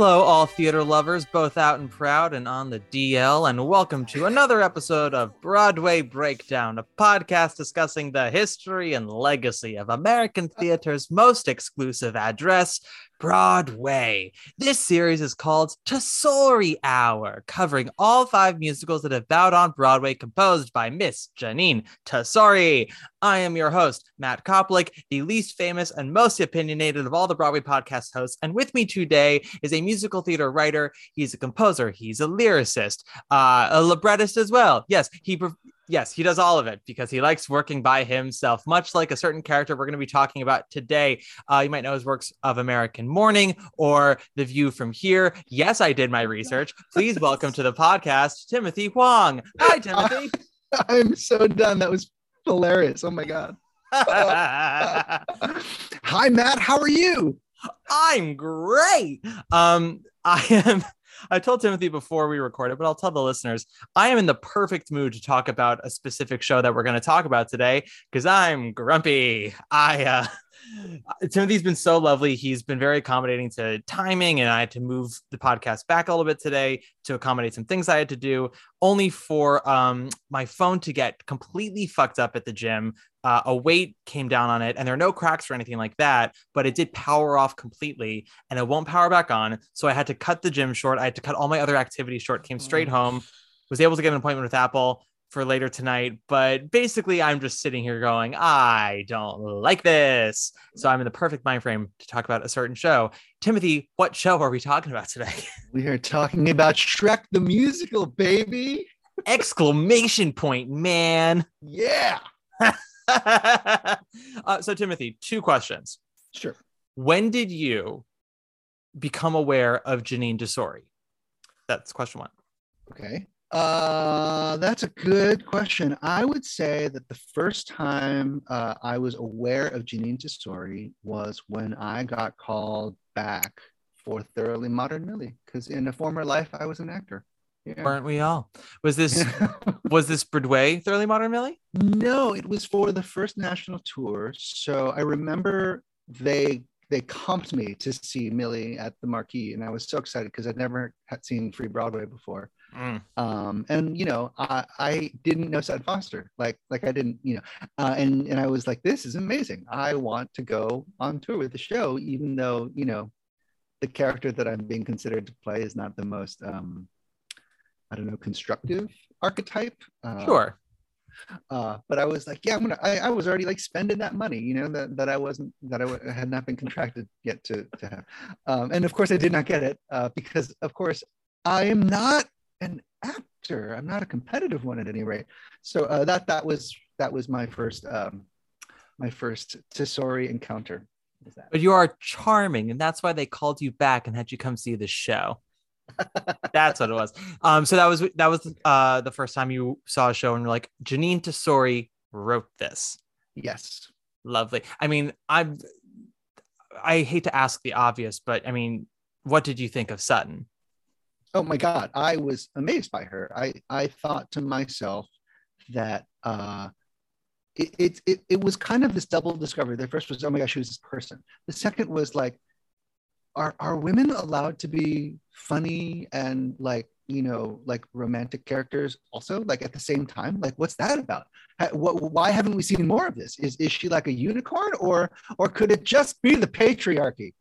Hello, all theater lovers, both out and proud and on the DL, and welcome to another episode of Broadway Breakdown, a podcast discussing the history and legacy of American theater's most exclusive address, Broadway. This series is called Tesori Hour, covering all five musicals that have bowed on Broadway, composed by Miss Jeanine Tesori. I am your host, Matt Koplik, the least famous and most opinionated of all the Broadway podcast hosts. And with me today is a musical theater writer. He's a composer. He's a lyricist, uh, a librettist as well. Yes, he yes, he does all of it because he likes working by himself, much like a certain character we're going to be talking about today. Uh, you might know his works of American Morning or The View from Here. Yes, I did my research. Please welcome to the podcast, Timothy Huang. Hi, Timothy. I'm so done. That was hilarious. Oh my God. Hi, Matt. How are you? I'm great. Um, I am I told Timothy before we recorded, but I'll tell the listeners I am in the perfect mood to talk about a specific show that we're going to talk about today because I'm grumpy. I, uh, Timothy's been so lovely. He's been very accommodating to timing, and I had to move the podcast back a little bit today to accommodate some things I had to do, only for um, my phone to get completely fucked up at the gym uh, a weight came down on it and there are no cracks or anything like that but it did power off completely and it won't power back on so i had to cut the gym short. I had to cut all my other activities short came straight mm. home was able to get an appointment with apple for later tonight but basically i'm just sitting here going i don't like this. So i'm in the perfect mind frame to talk about a certain show. Timothy what show are we talking about today? We are talking about shrek the musical baby. Exclamation point man. Yeah uh, so, Timothy, two questions. Sure. When did you become aware of Jeanine Tesori? That's question one. Okay. Uh, that's a good question. I would say that the first time uh, I was aware of Jeanine Tesori was when I got called back for Thoroughly Modern Millie, because in a former life I was an actor. Yeah. Weren't we all? Was this was this Broadway Thoroughly Modern Millie? No, it was for the first national tour. So I remember they they comped me to see Millie at the Marquis, and I was so excited because I'd never had seen Free Broadway before. Mm. Um, and you know, I, I didn't know Sutton Foster, like like I didn't, you know, uh, and and I was like, this is amazing. I want to go on tour with the show, even though you know, the character that I'm being considered to play is not the most um, I don't know, constructive archetype. Uh, sure. Uh, but I was like, yeah, I'm gonna. I, I, was already like spending that money, you know, that, that I wasn't that I had not been contracted yet to to have, um, and of course I did not get it uh, because of course I am not an actor. I'm not a competitive one at any rate. So uh, that that was that was my first um, my first Tesori encounter. But you are charming, and that's why they called you back and had you come see the show. That's what it was. Um, so that was that was uh the first time you saw a show and you're like, Jeanine Tesori wrote this. Yes. Lovely. I mean, I'm I hate to ask the obvious, but I mean, what did you think of Sutton? Oh my God, I was amazed by her. I I thought to myself that uh it, it, it, it was kind of this double discovery. The first was, oh my gosh, who's this person? The second was like, are are women allowed to be funny and like you know like romantic characters also like at the same time? Like what's that about? What, why haven't we seen more of this? Is is she like a unicorn or or could it just be the patriarchy?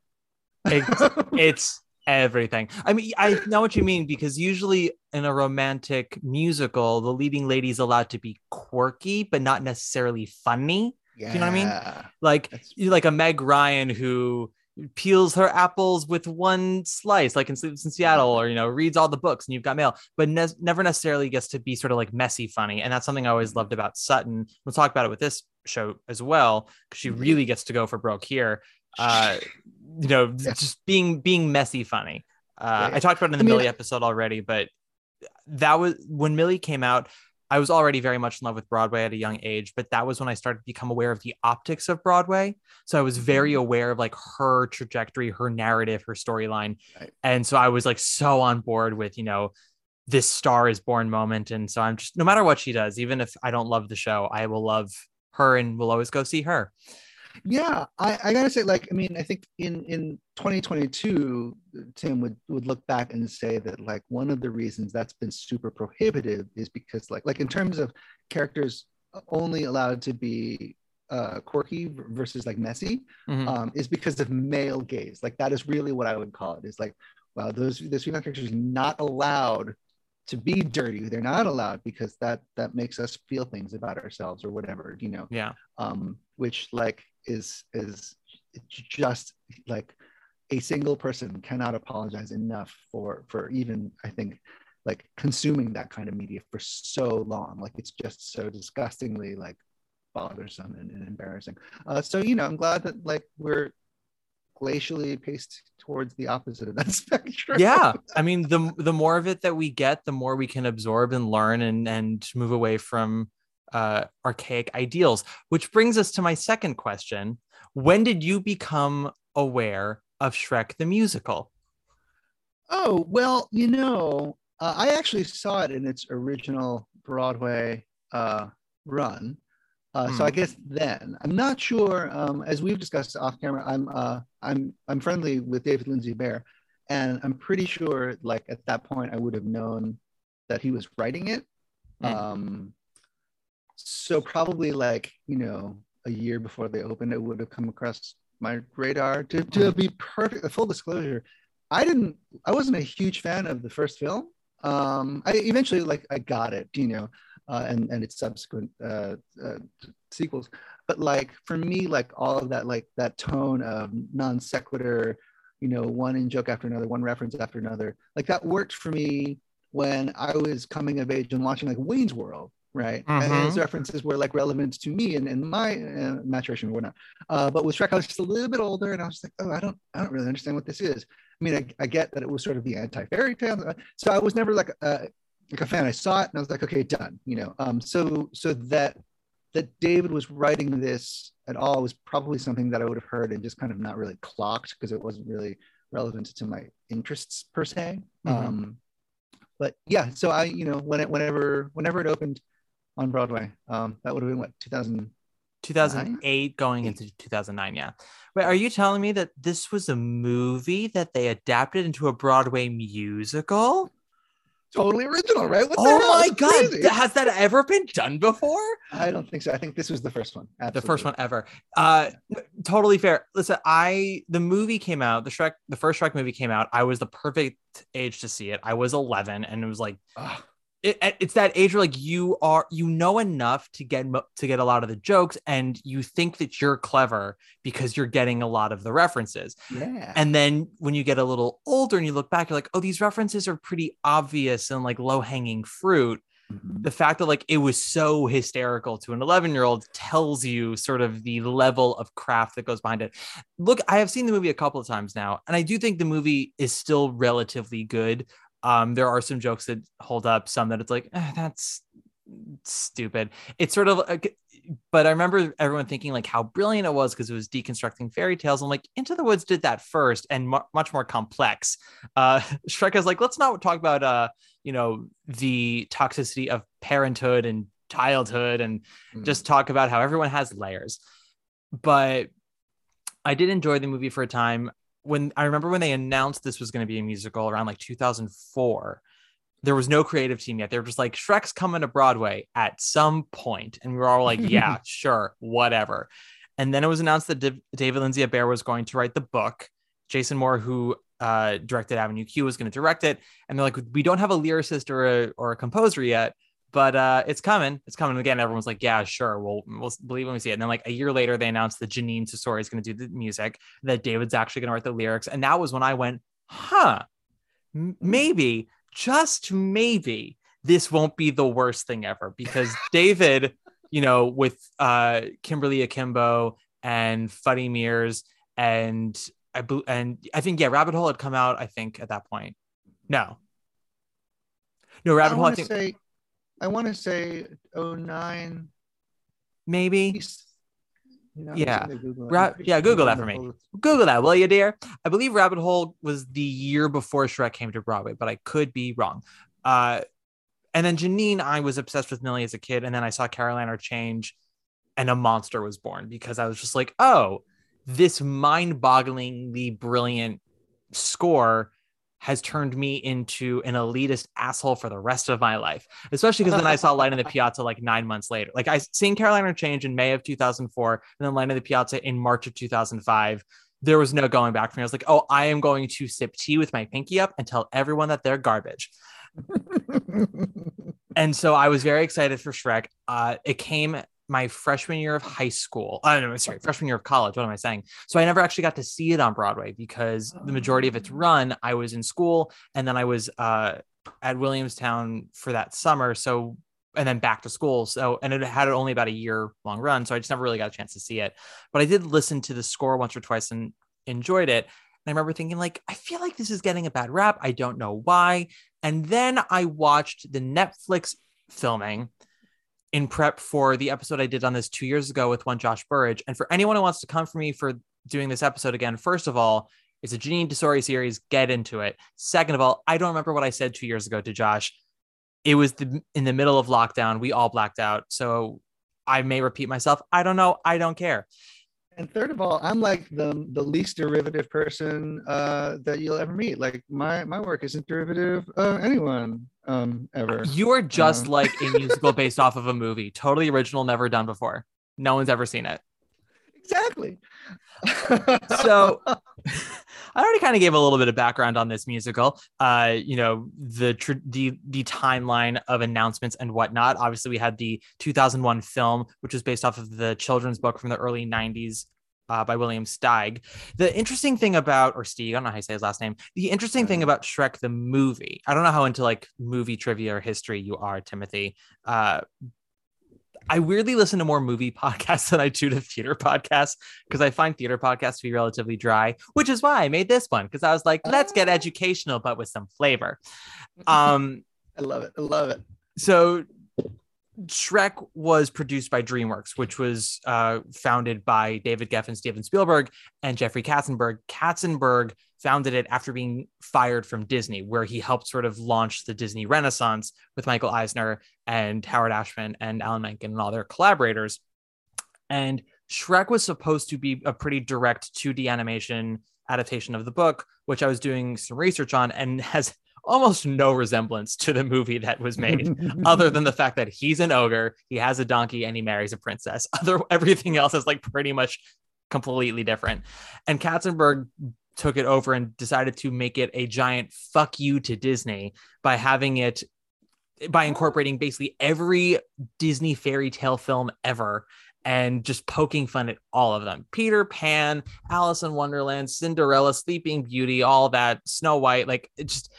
It's, it's everything. I mean i know what you mean because usually in a romantic musical the leading lady is allowed to be quirky but not necessarily funny. Yeah, you know what i mean? Like like a meg ryan who peels her apples with one slice, like in Sleepless in Seattle, or you know, reads all the books and you've got mail, but ne- never necessarily gets to be sort of like messy funny. And that's something I always loved about Sutton. We'll talk about it with this show as well, because she really gets to go for broke here. uh, you know, Yeah. just being being messy funny. Uh, Yeah. I talked about it in the I mean, Millie episode already, but that was when Millie came out. I was already very much in love with Broadway at a young age, but that was when I started to become aware of the optics of Broadway. So I was very Mm-hmm. aware of like her trajectory, her narrative, her storyline. Right. And so I was like so on board with, you know, this star is born moment. And so I'm just, no matter what she does, even if I don't love the show, I will love her and will always go see her. Yeah I, I gotta say like i mean i think in in 2022 tim would would look back and say that like one of the reasons that's been super prohibitive is because like like in terms of characters only allowed to be uh quirky versus like messy Mhm. um is because of male gaze like that is really what i would call it is like wow those those female characters are not allowed to be dirty they're not allowed because that that makes us feel things about ourselves or whatever you know yeah. um, which like is is just like a single person cannot apologize enough for for even I think like consuming that kind of media for so long. Like it's just so disgustingly like bothersome and, and embarrassing. Uh, so you know, I'm glad that like we're glacially paced towards the opposite of that spectrum. yeah i mean the the more of it that we get the more we can absorb and learn and and move away from uh archaic ideals which brings us to my second question when did you become aware of shrek the musical Oh, well, you know, uh, I actually saw it in its original Broadway uh, run. Uh, So I Hmm. guess then I'm not sure. Um, as we've discussed off camera, I'm uh, I'm I'm friendly with David Lindsay-Abaire, and I'm pretty sure like at that point I would have known that he was writing it. Um, so probably like you know a year before they opened, it would have come across my radar. To to be perfect, full disclosure, I didn't. I wasn't a huge fan of the first film. Um, I eventually like I got it, you know, uh, and and its subsequent uh, uh, sequels. But like for me, like all of that, like that tone of non sequitur, you know, one in joke after another, one reference after another, like that worked for me when I was coming of age and watching like Wayne's World, right? And Mhm. those references were like relevant to me and, and my uh, maturation or whatnot. Uh, but with Shrek, I was just a little bit older, and I was like, oh, I don't, I don't really understand what this is. I mean, I, I get that it was sort of the anti fairy tale, uh, so I was never like a like a fan. I saw it and I was like, okay, done. You know, um, so so that that David was writing this at all was probably something that I would have heard and just kind of not really clocked because it wasn't really relevant to my interests per se. Mhm. Um, but yeah, so I, you know, when it whenever whenever it opened on Broadway, um, that would have been what 2000. 2008 going into 2009 yeah. Wait are you telling me that this was a movie that they adapted into a broadway musical? Totally original, right? What oh my god crazy. has that ever been done before? I don't think so. I think this was the first one. the first one ever. Uh totally fair. Listen i the movie came out the shrek the first shrek movie came out. I was the perfect age to see it. I was 11 and it was like Ah, it, it's that age where like you are you know enough to get to get a lot of the jokes and you think that you're clever because you're getting a lot of the references yeah. and then when you get a little older and you look back you're like oh these references are pretty obvious and like low hanging fruit Mhm. the fact that like it was so hysterical to an 11 year old tells you sort of the level of craft that goes behind it look i have seen the movie a couple of times now and i do think the movie is still relatively good um there are some jokes that hold up some that it's like "Eh, that's stupid. It's sort of like but i remember everyone thinking like how brilliant it was because it was deconstructing fairy tales. I'm like into the woods did that first and mu- much more complex. Uh shrek is like let's not talk about uh you know the toxicity of parenthood and childhood and Mm. just talk about how everyone has layers. But i did enjoy the movie for a time when i remember when they announced this was going to be a musical around like 2004 there was no creative team yet. They were just like shrek's coming to broadway at some point. And we were all like yeah sure whatever. And then it was announced that Div- David Lindsay-Abaire was going to write the book. Jason moore who uh, directed avenue q was going to direct it. And they're like we don't have a lyricist or a, or a composer yet but uh, it's coming. It's coming again. Everyone's like, yeah, sure. We'll we'll believe when we see it. And then like a year later, they announced that Jeanine Tesori is going to do the music, that David's actually going to write the lyrics. And that was when I went, huh, maybe, just maybe, this won't be the worst thing ever because David, you know, with uh, Kimberly Akimbo and Fuddy Meers and I and I think yeah, Rabbit Hole had come out. I think at that point. No. No, I Rabbit Hole. I think say, I want to say 09. maybe. You know, Yeah. Google Ra- yeah, Google that for me. Google that, will you, dear? I believe Rabbit Hole was the year before Shrek came to Broadway, but I could be wrong. Uh, and then Jeanine, I was obsessed with Millie as a kid, and then I saw Caroline or Change, and a monster was born because I was just like, oh, this mind-bogglingly brilliant score has turned me into an elitist asshole for the rest of my life. Especially because then I saw Light in the Piazza like nine months later. Like I seen Caroline or Change in May of 2004, and then Light in the Piazza in March of 2005. There was no going back for me. I was like, oh, I am going to sip tea with my pinky up and tell everyone that they're garbage. And so I was very excited for Shrek. Uh, it came my freshman year of high school. Uh, no, sorry, freshman year of college. What am I saying? So I never actually got to see it on Broadway because the majority of its run, I was in school and then I was uh, at Williamstown for that summer. So and then back to school. So and it had only about a year long run. So I just never really got a chance to see it. But I did listen to the score once or twice and enjoyed it. And I remember thinking, like, I feel like this is getting a bad rap. I don't know why. And then I watched the Netflix filming in prep for the episode I did on this two years ago with one Josh Burridge. And for anyone who wants to come for me for doing this episode again, first of all, it's a Jeanine Tesori series. Get into it. Second of all, I don't remember what I said two years ago to Josh. It was the, in the middle of lockdown. We all blacked out. So I may repeat myself. I don't know. I don't care. And third of all, I'm like the the least derivative person uh, that you'll ever meet. Like my my work isn't derivative of anyone um, ever. You are just Um. like a musical based off of a movie, totally original, never done before. No one's ever seen it. Exactly. So I already kind of gave a little bit of background on this musical. Uh, you know, the tr- the the timeline of announcements and whatnot. Obviously, we had the 2001 film, which was based off of the children's book from the early 90s. Uh, by William Steig. The interesting thing about, or Steig, I don't know how you say his last name. The interesting thing about Shrek the movie, I don't know how into like movie trivia or history you are, Timothy. Uh, I weirdly listen to more movie podcasts than I do to theater podcasts because I find theater podcasts to be relatively dry, which is why I made this one because I was like, let's get educational but with some flavor. Um, I love it. I love it. so Shrek was produced by DreamWorks, which was uh, founded by David Geffen, Steven Spielberg, and Jeffrey Katzenberg. Katzenberg founded it after being fired from Disney, where he helped sort of launch the Disney Renaissance with Michael Eisner and Howard Ashman and Alan Menken and all their collaborators. And Shrek was supposed to be a pretty direct 2D animation adaptation of the book, which I was doing some research on and has almost no resemblance to the movie that was made other than the fact that he's an ogre, he has a donkey, and he marries a princess. Other everything else is like pretty much completely different. And Katzenberg took it over and decided to make it a giant fuck you to Disney by having it by incorporating basically every Disney fairy tale film ever and just poking fun at all of them. Peter Pan, Alice in Wonderland, Cinderella, Sleeping Beauty, all that, Snow White, like just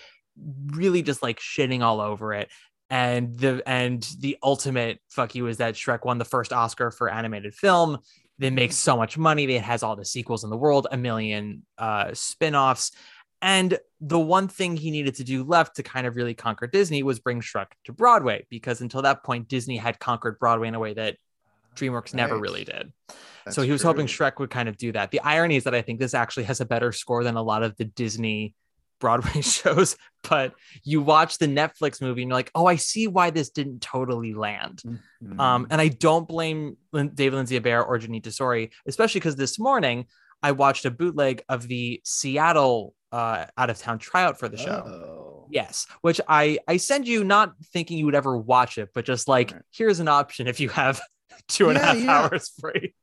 really just like shitting all over it. And the and the ultimate fuck you is that Shrek won the first Oscar for animated film. That makes so much money. It has all the sequels in the world, a million uh, spin-offs. And the one thing he needed to do left to kind of really conquer Disney was bring Shrek to Broadway, because until that point, Disney had conquered Broadway in a way that DreamWorks never really did. That's so he was hoping. Shrek would kind of do that. The irony is that I think this actually has a better score than a lot of the Disney Broadway shows. But you watch the Netflix movie and you're like, oh, I see why this didn't totally land. Mhm. Um, and I don't blame David Lindsay-Abaire or Jeanine Tesori, especially because this morning I watched a bootleg of the Seattle uh, out of town tryout for the show. Oh. Yes, which I I send you not thinking you would ever watch it, but just like Right. here's an option if you have two and a half yeah. hours free.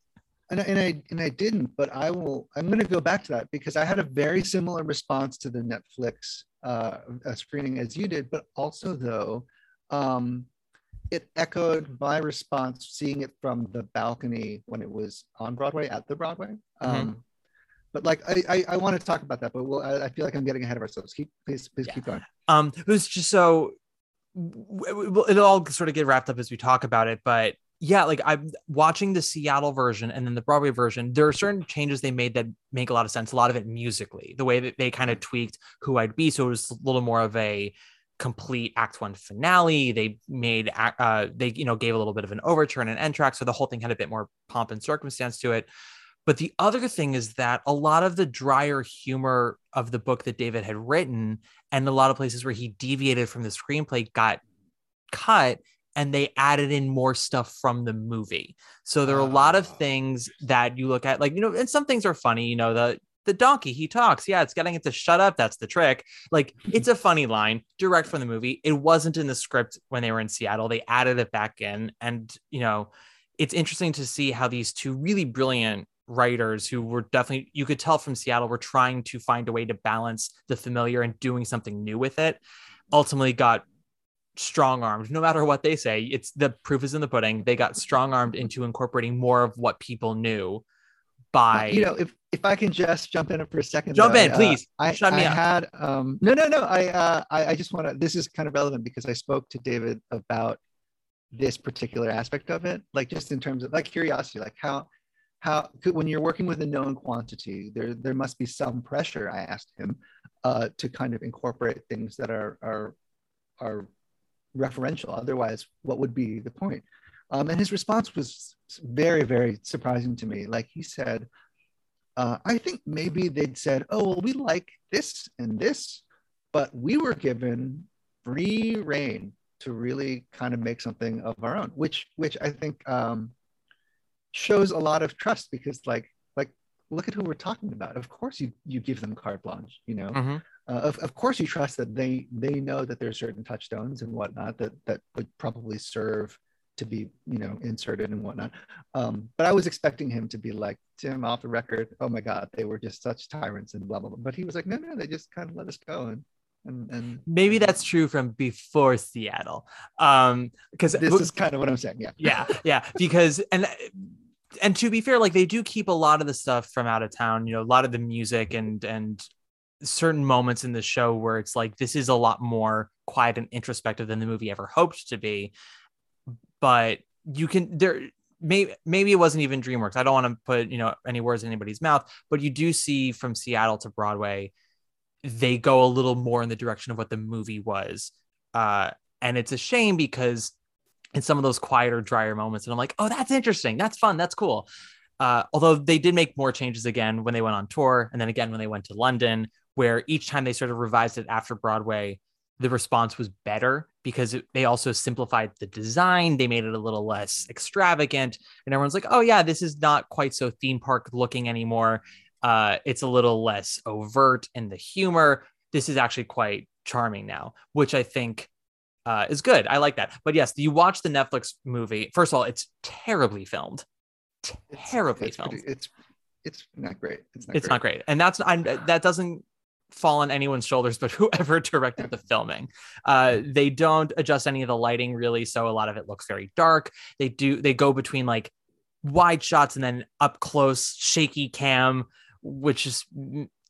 And I, and I and I didn't, but I will. I'm going to go back to that because I had a very similar response to the Netflix uh, screening as you did, but also though, um, it echoed my response seeing it from the balcony when it was on Broadway at the Broadway. Um, But like I, I, I want to talk about that, but we'll, I, I feel like I'm getting ahead of ourselves. Keep please please Yeah. keep going. Um, it was just so it'll all sort of get wrapped up as we talk about it, but yeah, like I'm watching the Seattle version and then the Broadway version. There are certain changes they made that make a lot of sense. A lot of it musically, the way that they kind of tweaked who I'd be, so it was a little more of a complete Act One finale. They made, uh, they you know gave a little bit of an overture and an end track, so the whole thing had a bit more pomp and circumstance to it. But the other thing is that a lot of the drier humor of the book that David had written, and a lot of places where he deviated from the screenplay, got cut and they added in more stuff from the movie. So there are a lot of Ah. things that you look at, like, you know, and some things are funny, you know, the the donkey he talks. Yeah it's getting it to shut up. That's the trick. Like it's a funny line direct from the movie. It wasn't in the script when they were in seattle. They added it back in. And you know it's interesting to see how these two really brilliant writers who were definitely you could tell from seattle were trying to find a way to balance the familiar and doing something new with it ultimately got strong armed no matter what they say it's the proof is in the pudding they got strong armed into incorporating more of what people knew by you know if if i can just jump in for a second Jump though, in, I, uh, please. i, Shut me I up. had um no no no i uh i, I just want to this is kind of relevant because i spoke to david about this particular aspect of it like just in terms of like curiosity like how how could, when you're working with a known quantity there there must be some pressure i asked him uh to kind of incorporate things that are are are referential. Otherwise what would be the point? Um, and his response was very very surprising to me. Like he said uh, i think maybe they'd said oh well we like this and this but we were given free reign to really kind of make something of our own which which i think um, shows a lot of trust because like like look at who we're talking about. Of course you you give them carte blanche you know? Mhm. Uh, of, of course you trust that they they know that there are certain touchstones and whatnot that that would probably serve to be you know inserted and whatnot. Um, but i was expecting him to be like tim off the record oh my god they were just such tyrants and blah blah blah. But he was like no no they just kind of let us go and and, and maybe that's true from before seattle um because this is kind of what i'm saying yeah. Yeah yeah because and and to be fair like they do keep a lot of the stuff from out of town you know a lot of the music and and certain moments in the show where it's like this is a lot more quiet and introspective than the movie ever hoped to be. But you can there maybe maybe it wasn't even dreamworks. I don't want to put you know any words in anybody's mouth but you do see from seattle to broadway they go a little more in the direction of what the movie was. Uh and it's a shame because in some of those quieter drier moments and i'm like oh that's interesting. That's fun. That's cool. Uh, although they did make more changes again when they went on tour and then again when they went to london where each time they sort of revised it after broadway the response was better because it, they also simplified the design they made it a little less extravagant and everyone's like oh yeah this is not quite so theme park looking anymore uh, it's a little less overt in the humor this is actually quite charming now which i think uh, is good. I like that. But yes, you watch the Netflix movie. First of all, it's terribly filmed. It's- Terribly it's, filmed. pretty- it's it's not great it's not it's great. not great, and that's I'm, that doesn't fall on anyone's shoulders, but whoever directed the filming. Uh, they don't adjust any of the lighting really, so a lot of it looks very dark. They do they go between like wide shots and then up close shaky cam, which is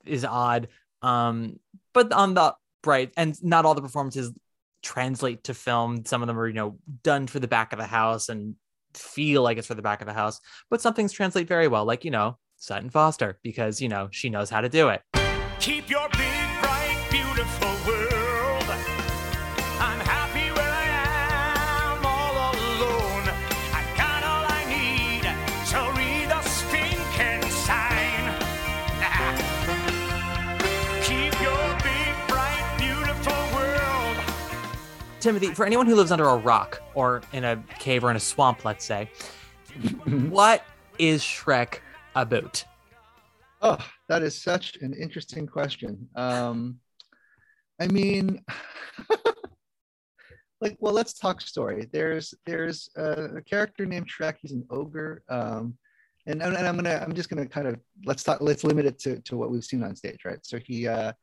is odd. Um, but on the bright and not all the performances translate to film. Some of them are, you know, done for the back of the house and feel like it's for the back of the house, but some things translate very well, like, you know, Sutton Foster, because, you know, she knows how to do it. Keep your big, bright, beautiful world. I'm happy where I am, all alone. I got all I need, so read the stinking sign. Keep your big, bright, beautiful world. Timothy, for anyone who lives under a rock or in a cave or in a swamp, let's say, what is Shrek about? Oh, that is such an interesting question. Um, I mean, like, well, let's talk story. There's there's a, a character named Shrek. He's an ogre, um, and, and I'm gonna I'm just gonna kind of let's talk let's limit it to to what we've seen on stage, right? So he uh,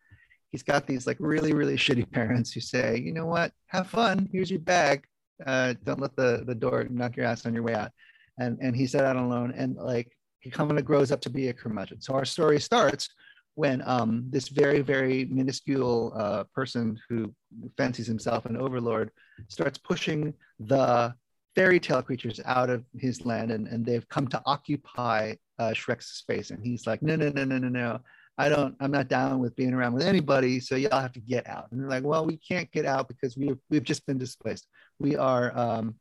he's got these like really really shitty parents who say, you know what, have fun. Here's your bag. Uh, don't let the the door knock your ass on your way out. And and he set out alone, and like he kind of grows up to be a curmudgeon. So our story starts when um, this very, very minuscule uh, person who fancies himself an overlord starts pushing the fairy tale creatures out of his land and, and they've come to occupy uh, Shrek's space. And he's like, no, no, no, no, no, no. I don't, I'm not down with being around with anybody. So y'all have to get out. And they're like, well, we can't get out because we've, we've just been displaced. We are, um,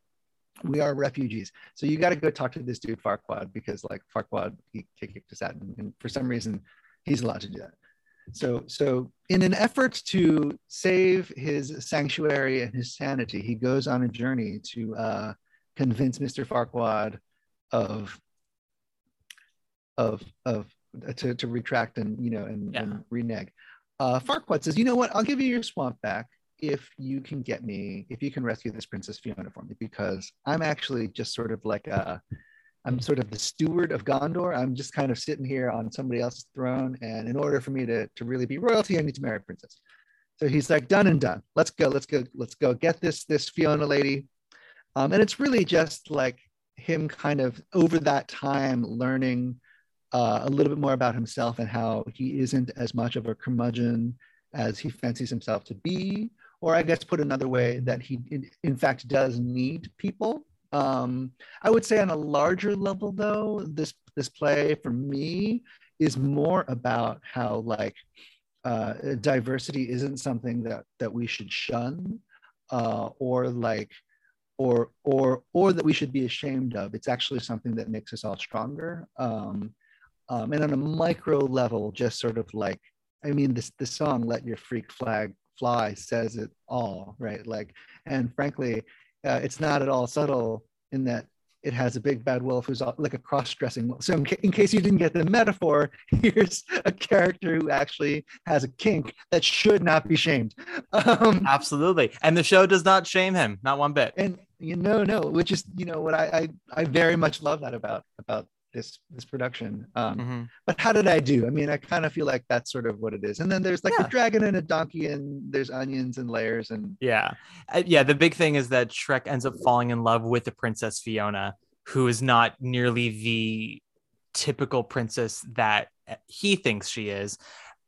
we are refugees. So you got to go talk to this dude Farquaad because like Farquaad, he kicked us out. And, and for some reason he's allowed to do that. So, so in an effort to save his sanctuary and his sanity, he goes on a journey to uh, convince Mr. Farquaad of of of to, to retract and you know and, Yeah. and renege. Uh, Farquaad says, "You know what? I'll give you your swamp back if you can get me, if you can rescue this Princess Fiona for me, because I'm actually just sort of like a, I'm sort of the steward of Gondor. I'm just kind of sitting here on somebody else's throne, and in order for me to to really be royalty, I need to marry a princess." So he's like, "Done and done. Let's go. Let's go. Let's go get this this Fiona lady." Um, and it's really just like him kind of over that time learning uh, a little bit more about himself and how he isn't as much of a curmudgeon as he fancies himself to be. Or I guess put another way, that he in, fact does need people. Um, I would say on a larger level, though, this this play for me is more about how like uh, diversity isn't something that that we should shun uh, or like or or or that we should be ashamed of. It's actually something that makes us all stronger. Um, um, and on a micro level, just sort of like, I mean, this the song "Let Your Freak Flag Fly" says it all, right? Like, and frankly, uh, it's not at all subtle in that it has a big bad wolf who's all, like a cross-dressing wolf. So in, ca- in case you didn't get the metaphor, here's a character who actually has a kink that should not be shamed. Um, Absolutely. And the show does not shame him, not one bit. and you know no which is you know what I, I i very much love that about about this this production um Mhm. but how did i do i mean i kind of feel like that's sort of what it is and then there's like Yeah. a dragon and a donkey and there's onions and layers and Yeah. Uh, yeah. The big thing is that Shrek ends up falling in love with the Princess Fiona, who is not nearly the typical princess that uh, he thinks she is.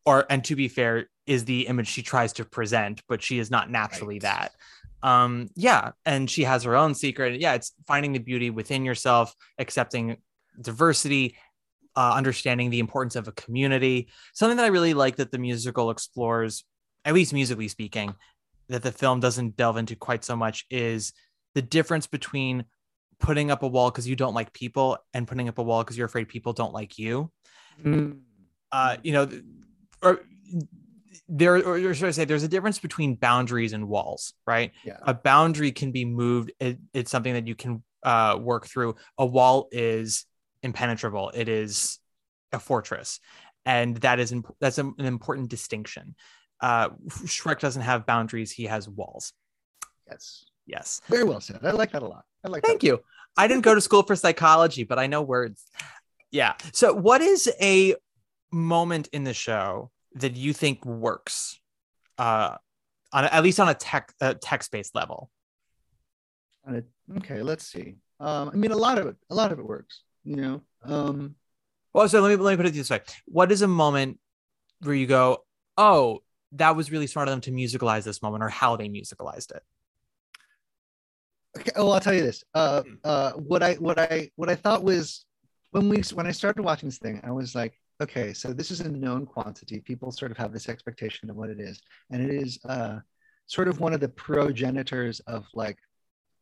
Or, and to be fair, is the image she tries to present, but she is not naturally Right. that. Um, yeah. And she has her own secret. Yeah. It's finding the beauty within yourself, accepting diversity, uh, understanding the importance of a community. Something that I really like that the musical explores, at least musically speaking, that the film doesn't delve into quite so much is the difference between putting up a wall because you don't like people and putting up a wall because you're afraid people don't like you. Uh, you know, or there, or should I say, there's a difference between boundaries and walls, right? yeah a boundary can be moved it, it's something that you can uh, work through a wall is impenetrable. It is a fortress. And that is imp- that's a- an important distinction. Uh, shrek doesn't have boundaries. He has walls. Yes. Yes. Very well said. I like that a lot. I like thank you. I didn't go to school for psychology but i know words. Yeah. So what is a moment in the show that you think works uh on at least on a tech uh, text-based level? Okay let's see. Um i mean a lot of it a lot of it works you know um Well, so let me let me put it this way: What is a moment where you go, "Oh, that was really smart of them to musicalize this moment," or how they musicalized it? Okay, oh, I'll tell you this. Uh, Hmm. uh, what I what I what I thought was when we when I started watching this thing, I was like, okay, so this is a known quantity. People sort of have this expectation of what it is, and it is uh, sort of one of the progenitors of like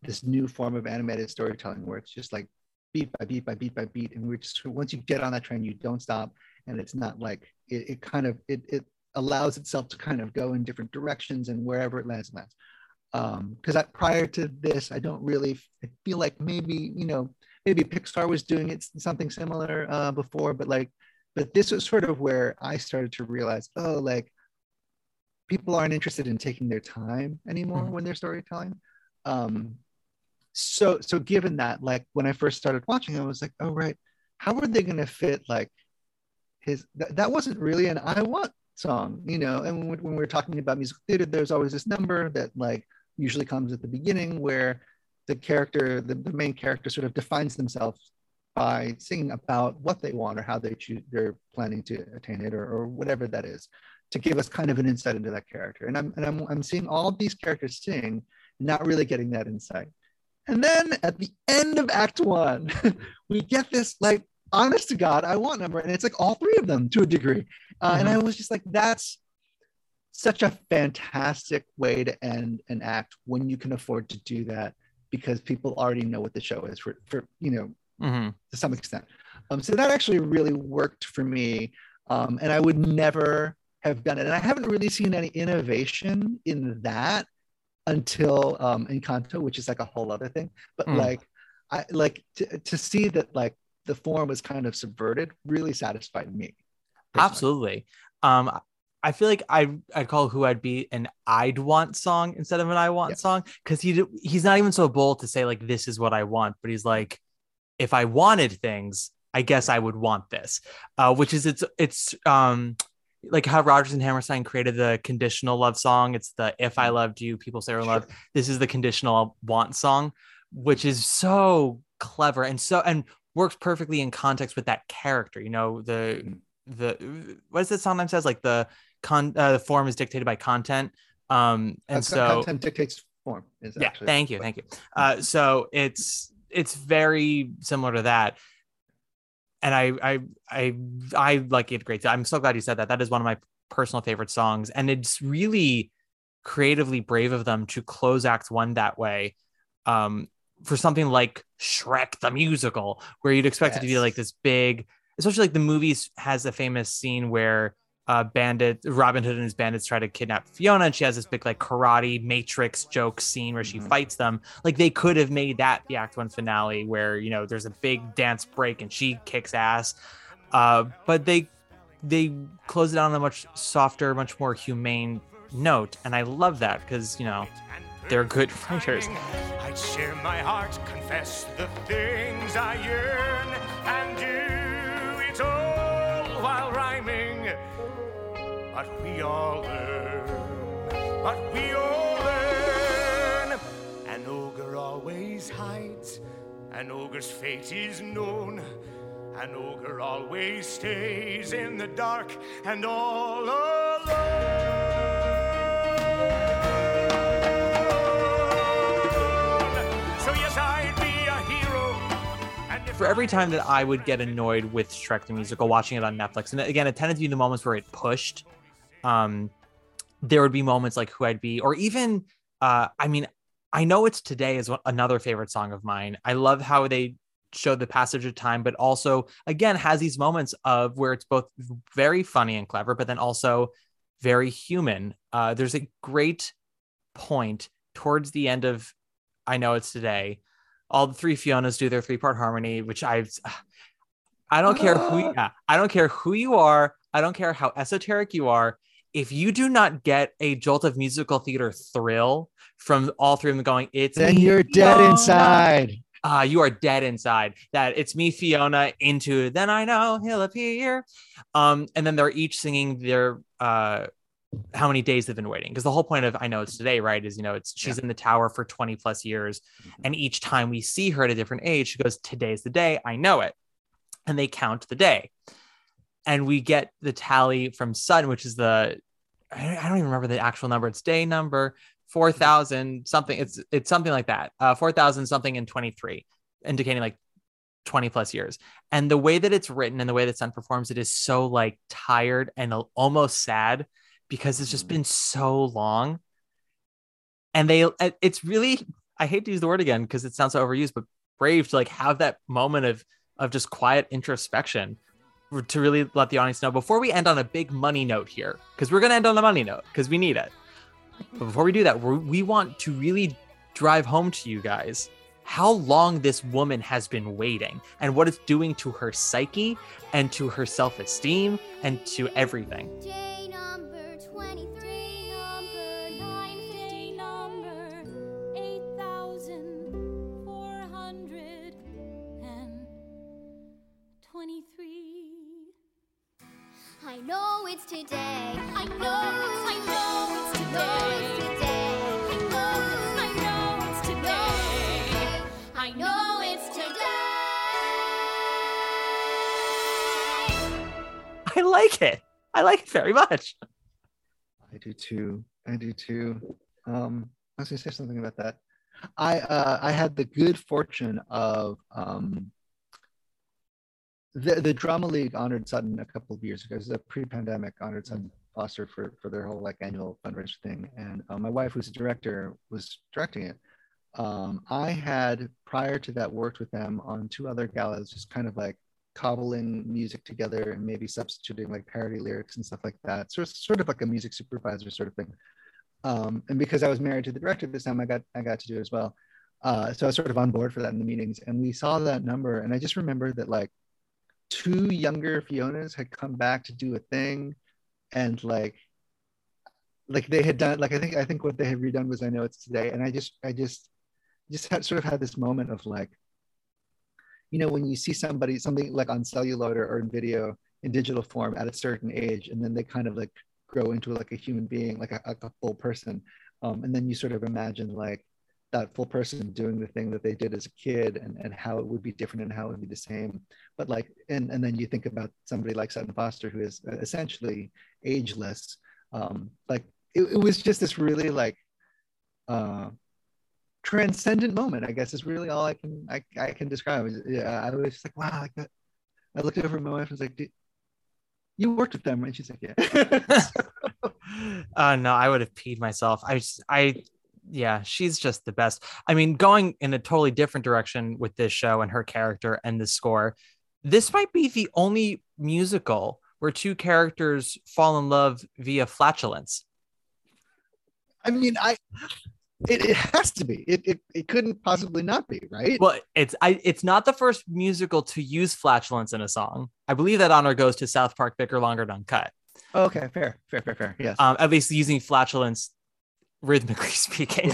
this new form of animated storytelling, where it's just like beat by beat by beat by beat, and we're just once you get on that train, you don't stop, and it's not like it, it kind of it it allows itself to kind of go in different directions, and wherever it lands, it lands. Um because I, prior to this i don't really I feel like maybe you know maybe pixar was doing it something similar uh before but like but this was sort of where i started to realize oh like people aren't interested in taking their time anymore Mhm. when they're storytelling. Um so so given that like when i first started watching i was like oh right. How are they going to fit like his th- that wasn't really an i want song you know? And when, when we're talking about musical theater there's always this number that like usually comes at the beginning where the character the, the main character sort of defines themselves by singing about what they want or how they choose they're planning to attain it or, or whatever that is to give us kind of an insight into that character. And i'm and i'm, I'm seeing all these characters sing not really getting that insight And then at the end of Act One, we get this like honest to God, I want number, and it's like all three of them to a degree. Uh, And I was just like, that's such a fantastic way to end an act when you can afford to do that because people already know what the show is for, for you know, hmm to some extent. Um, so that actually really worked for me. Um, and I would never have done it. And I haven't really seen any innovation in that until um, Encanto, which is like a whole other thing. But Mm. like, I like to, to see that like the form was kind of subverted really satisfied me. personally. Absolutely. Um, I feel like I I'd call who I'd be an I'd want song instead of an I want Yeah. song because he he's not even so bold to say like this is what I want, but he's like, if I wanted things, I guess I would want this, uh, which is it's it's um like how Rodgers and Hammerstein created the conditional love song. It's the if I loved you, people say in love. This is the conditional want song, which is so clever and so and works perfectly in context with that character. You know the Mhm. the what is it sometimes says like the con uh, the form is dictated by content. Um and Uh, so content dictates form. Is yeah actually thank you thank you uh so it's it's very similar to that and i i i i like it great. I'm so glad you said that. That is one of my personal favorite songs and it's really creatively brave of them to close act one that way um for something like shrek the musical where you'd expect it to be like this big especially like the movies has a famous scene where uh bandit robin hood and his bandits try to kidnap fiona and she has this big like karate matrix joke scene where she Mhm. fights them. Like they could have made that the act one finale where you know there's a big dance break and she kicks ass. Uh but they they close it on a much softer much more humane note and i love that because you know they're good writers I'd share my heart, confess the things I yearn, and do it all But we all learn, but we all learn. An ogre always hides, an ogre's fate is known. An ogre always stays in the dark and all alone. So yes, I'd be a hero. And if for every time that I would get annoyed with Shrek the Musical watching it on Netflix, and again, it tended to be the moments where it pushed. Um, there would be moments like who I'd be, or even, uh, I mean, I know it's today is another favorite song of mine. I love how they show the passage of time, but also again has these moments of where it's both very funny and clever, but then also very human. Uh, there's a great point towards the end of I know it's today. All the three Fionas do their three part harmony, which I've I don't care who yeah, I don't care who you are. I don't care how esoteric you are. If you do not get a jolt of musical theater thrill from all three of them going, it's Then you're dead Fiona," inside. uh, you are dead inside. That it's me, Fiona, into then I know he'll appear. Um, and then they're each singing their uh how many days they've been waiting. Because the whole point of I know it's today, right? Is you know, it's she's in the tower for 20 plus years. And each time we see her at a different age, she goes, Today's the day, I know it. And they count the day. And we get the tally from Sutton, which is the I don't even remember the actual number. It's day number 4,000 something. It's it's something like that. Uh 4,000 something in 23, indicating like 20 plus years. And the way that it's written and the way that Sutton performs it is so like tired and almost sad because it's just been so long. And they, it's really I hate to use the word again because it sounds so overused, but brave to like have that moment of of just quiet introspection to really let the audience know before we end on a big money note here because we're going to end on a money note because we need it. But before we do that we we want to really drive home to you guys how long this woman has been waiting and what it's doing to her psyche and to her self-esteem and to everything I know it's today. I know, I know it's today. I know, I know it's today. I know it's today. i like it i like it very much I do too. I do too. Um, I was gonna say something about that. I uh, I had the good fortune of um, the the drama league honored Sutton a couple of years ago. It was a pre-pandemic honored Sutton Foster for for their whole like annual fundraiser thing, and uh, my wife, who's a director, was directing it. Um, I had prior to that worked with them on two other galas, just kind of like cobbling music together and maybe substituting like parody lyrics and stuff like that. So it's sort of like a music supervisor sort of thing. Um, and because I was married to the director this time, I got I got to do it as well. Uh, so I was sort of on board for that in the meetings, and we saw that number, and I just remember that like two younger Fionas had come back to do a thing, and like like they had done like I think I think what they had redone was I know it's today, and I just I just just had sort of had this moment of like you know when you see somebody something like on celluloid or, or in video in digital form at a certain age and then they kind of like grow into like a human being like a, a full person. Um, and then you sort of imagine like that full person doing the thing that they did as a kid and, and how it would be different and how it would be the same but like and, and then you think about somebody like sutton foster who is essentially ageless um, like it, it was just this really like uh, transcendent moment, I guess is really all I can I, I can describe. Yeah, I was like, wow, like that. I looked over at my wife and was like, you worked with them, right? She's like, yeah. uh no, I would have peed myself. I just I yeah, she's just the best. I mean, going in a totally different direction with this show and her character and the score, this might be the only musical where two characters fall in love via flatulence. I mean, I it, it has to be. It, it it couldn't possibly not be, right? Well, it's I it's not the first musical to use flatulence in a song. I believe that honor goes to South Park Bigger Longer Uncut. okay, fair, fair, fair, fair. Yes. Um, at least using flatulence rhythmically speaking.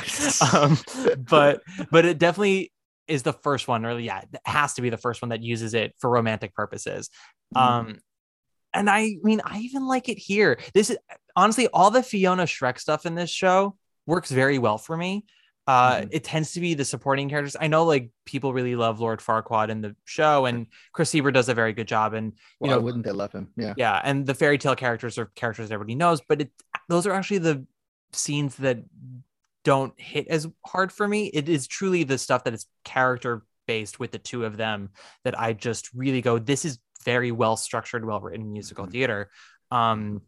um, but but it definitely is the first one, or yeah, it has to be the first one that uses it for romantic purposes. Mhm. Um, and I mean, I even like it here. This is honestly all the Fiona Shrek stuff in this show works very well for me. Uh, Mhm. It tends to be the supporting characters. I know like people really love Lord Farquaad in the show, and Chris Sieber does a very good job. And Why you know, wouldn't they love him? Yeah. yeah, and the fairy tale characters are characters everybody knows, but it those are actually the scenes that don't hit as hard for me. It is truly the stuff that is character based with the two of them that I just really go, this is very well structured, well written musical theater. Um,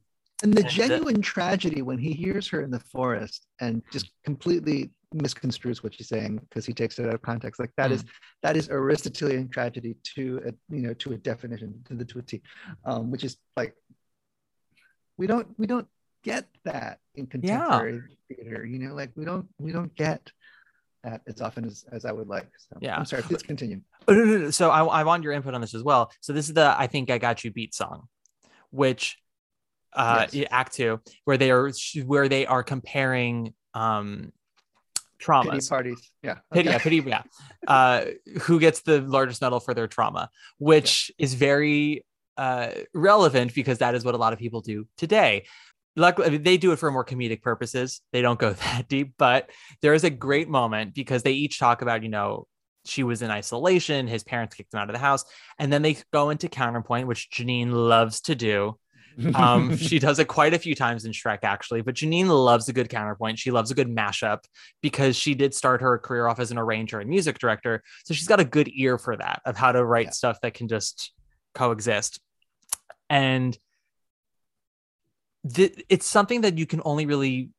And the And the- genuine tragedy when he hears her in the forest and just completely misconstrues what she's saying because he takes it out of context. Like that is that is Aristotelian tragedy to a you know to a definition to the to a T, um, which is like we don't we don't get that in contemporary theater. You know, like we don't we don't get that as often as, as I would like. So Yeah. I'm sorry, please continue. Oh. So I, I want your input on this as well. So this is the I think I got you beat song, which uh Yes. act two, where they are where they are comparing um traumas. Pity parties. Yeah. Pity, yeah, pity, yeah. Uh, who gets the largest medal for their trauma, which is very uh, relevant because that is what a lot of people do today. Luckily, they do it for more comedic purposes. They don't go that deep, but there is a great moment because they each talk about, you know, she was in isolation, his parents kicked him out of the house, and then they go into counterpoint, which Jeanine loves to do. Um, she does it quite a few times in Shrek, actually. But Jeanine loves a good counterpoint. She loves a good mashup because she did start her career off as an arranger and music director. So she's got a good ear for that of how to write Yeah. stuff that can just coexist. And th- it's something that you can only really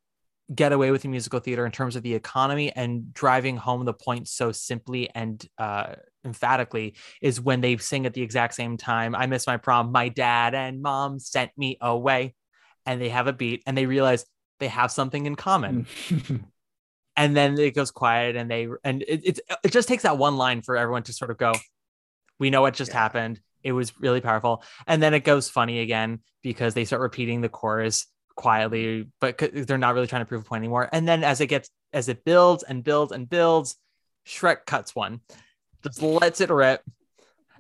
get away with in musical theater in terms of the economy and driving home the point so simply and uh, emphatically is when they sing at the exact same time. I miss my prom. My dad and mom sent me away, and they have a beat, and they realize they have something in common. And then it goes quiet, and they and it it's, it just takes that one line for everyone to sort of go, "We know what just Yeah. happened." It was really powerful, and then it goes funny again because they start repeating the chorus quietly, but they're not really trying to prove a point anymore. And then as it gets as it builds and builds and builds, Shrek cuts one, just lets it rip,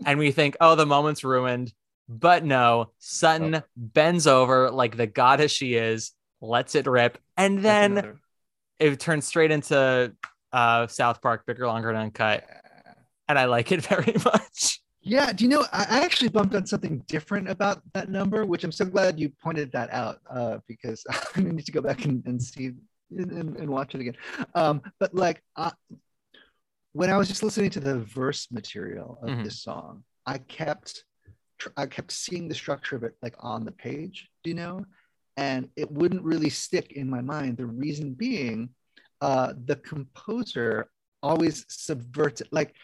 and we think, "Oh, the moment's ruined." But no, Sutton Oh. bends over like the goddess she is, lets it rip, and then another- it turns straight into uh South Park, bigger, longer, and uncut, and I like it very much. Yeah, do you know? I I actually bumped on something different about that number, which I'm so glad you pointed that out uh, because I need to go back and, and see and, and, watch it again. Um, but like uh, when I was just listening to the verse material of Mhm. this song, I kept I kept seeing the structure of it like on the page, do you know? And it wouldn't really stick in my mind. The reason being, uh, the composer always subverts it. Like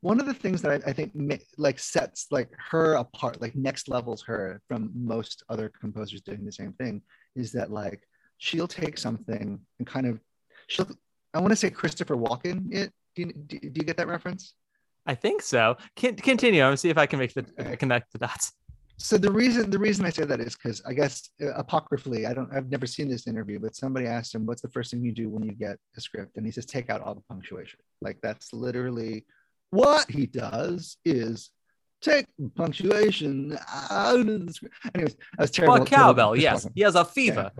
one of the things that I, I think ma- like sets like her apart, like next levels her from most other composers doing the same thing, is that like she'll take something and kind of she'll I want to say Christopher Walken it. Do you, do, do you get that reference? I think so. Can, continue. I'm see if I can make the Okay. connect the dots. So the reason the reason I say that is because I guess uh, apocryphally, I don't I've never seen this interview, but somebody asked him, "What's the first thing you do when you get a script?" And he says, "Take out all the punctuation." Like that's literally what he does is take punctuation out of the script. Anyways, I was terrible. Well, cowbell. Yes, Walken. he has a fever.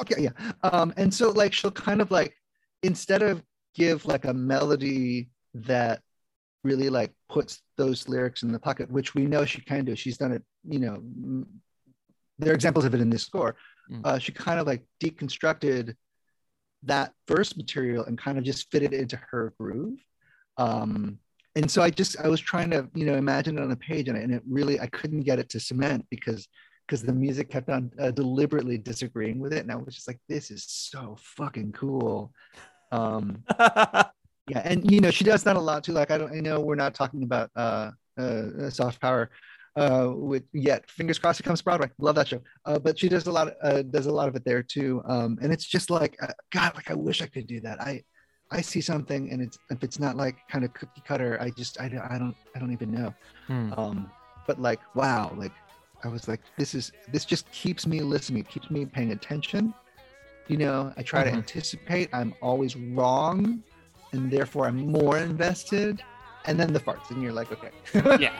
Okay, yeah. Um, and so like she'll kind of like instead of give like a melody that really like puts those lyrics in the pocket, which we know she can do. She's done it, you know. There are examples of it in this score. Mm. Uh, she kind of like deconstructed that verse material and kind of just fit it into her groove. Um, and so I just I was trying to you know imagine it on the page, and, and it really I couldn't get it to cement because because the music kept on uh, deliberately disagreeing with it, and I was just like, this is so fucking cool. Um, yeah, and you know she does that a lot too. Like I don't, I know we're not talking about uh, uh soft power, uh, with yet. Fingers crossed it comes to Broadway. Love that show. Uh, but she does a lot, uh, does a lot of it there too. Um, and it's just like, uh, God, like I wish I could do that. I, I see something, and it's if it's not like kind of cookie cutter, I just, I, don't- I don't, I don't even know. Hmm. Um, but like, wow, like I was like, this is, this just keeps me listening. It keeps me paying attention. You know, I try Mhm. to anticipate. I'm always wrong and therefore I'm more invested. And then the farts, and you're like, okay. Yeah.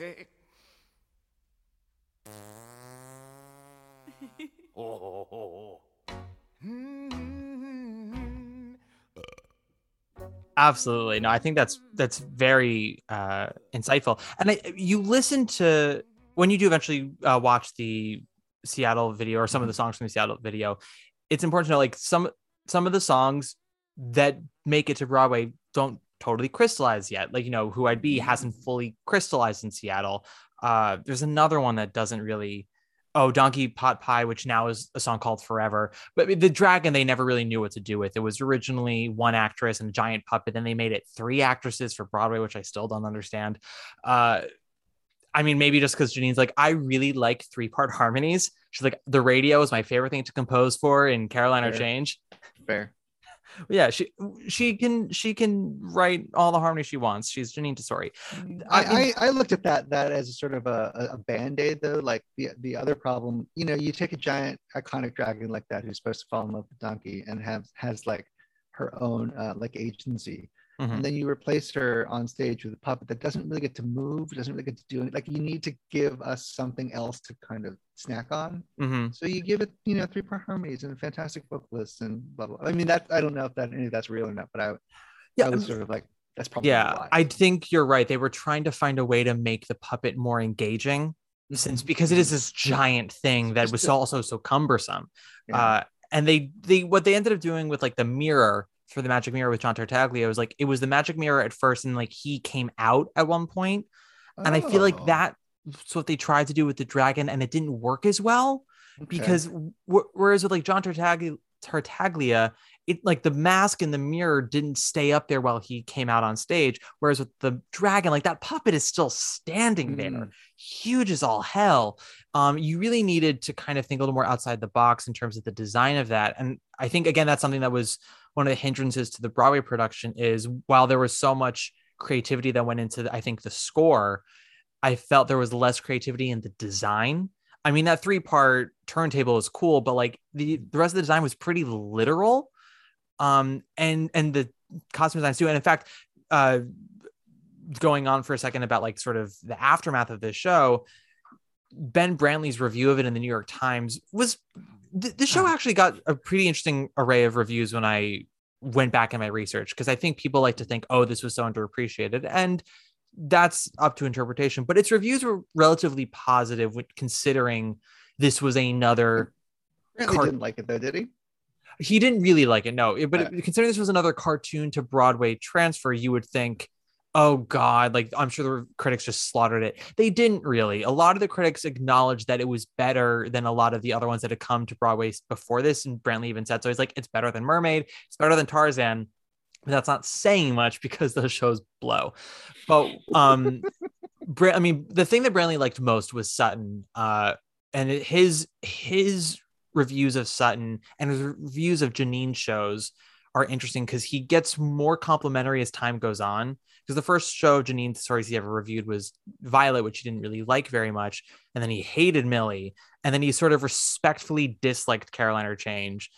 I always say. oh. Mm. Absolutely. No, I think that's that's very uh insightful. And I, you listen to when you do eventually uh, watch the Seattle video or some of the songs from the Seattle video, it's important to know like some some of the songs that make it to Broadway don't totally crystallized yet. Like, you know, Who I'd Be hasn't fully crystallized in Seattle. Uh there's another one that doesn't really oh donkey pot pie which now is a song called forever but the dragon they never really knew what to do with it was originally one actress and a giant puppet then they made it three actresses for broadway which i still don't understand uh i mean maybe just because jeanine's like i really like three part harmonies she's like the radio is my favorite thing to compose for in Caroline or Fair. change Fair. Yeah she she can she can write all the harmony she wants she's jeanine tesori I I, I, I looked at that that as a sort of a, a- a band-aid though. Like the the other problem, you know, you take a giant iconic dragon like that who's supposed to fall in love with donkey and have has like her own uh, like agency. Mhm. And then you replace her on stage with a puppet that doesn't really get to move, doesn't really get to do anything. Like you need to give us something else to kind of snack on. Mhm. So you give it, you know, three part harmonies and fantastic vocalists and blah blah. I mean, that I don't know if that any of that's real or not, but I, Yeah, I was sort of like, that's probably yeah why. i think you're right they were trying to find a way to make the puppet more engaging since because it is this giant thing that was also so cumbersome Yeah. uh and they they what they ended up doing with like the mirror for the magic mirror with john tartaglia was like it was the magic mirror at first and like he came out at one point and i feel like Oh, that's what they tried to do with the dragon and it didn't work as well okay. because whereas with like john tartaglia tartaglia it like the mask in the mirror didn't stay up there while he came out on stage. Whereas with the dragon, like that puppet is still standing there, Mm. huge as all hell. Um, you really needed to kind of think a little more outside the box in terms of the design of that. And I think again, that's something that was one of the hindrances to the Broadway production is while there was so much creativity that went into the, I think the score, I felt there was less creativity in the design. I mean, that three part turntable is cool, but like the, the rest of the design was pretty literal. Um, and and the costume designs too. And in fact, uh going on for a second about like sort of the aftermath of this show, Ben Brantley's review of it in the New York Times was the, the show ah. actually got a pretty interesting array of reviews when I went back in my research because I think people like to think, oh, this was so underappreciated. And that's up to interpretation, but its reviews were relatively positive when considering this was another Cart- didn't like it though, did he? he didn't really like it no but uh. considering this was another cartoon to broadway transfer you would think oh god like i'm sure the critics just slaughtered it. They didn't really. A lot of the critics acknowledged that it was better than a lot of the other ones that had come to broadway before this and brantley even said so. He's like it's better than mermaid. It's better than tarzan. But that's not saying much because those shows blow. But um Bra- i mean the thing that brantley liked most was sutton uh and his his reviews of Sutton and his reviews of Jeanine shows are interesting because he gets more complimentary as time goes on. Because the first show Jeanine Tesori's he ever reviewed was Violet, which he didn't really like very much. And then he hated Millie. And then he sort of respectfully disliked Caroline or Change.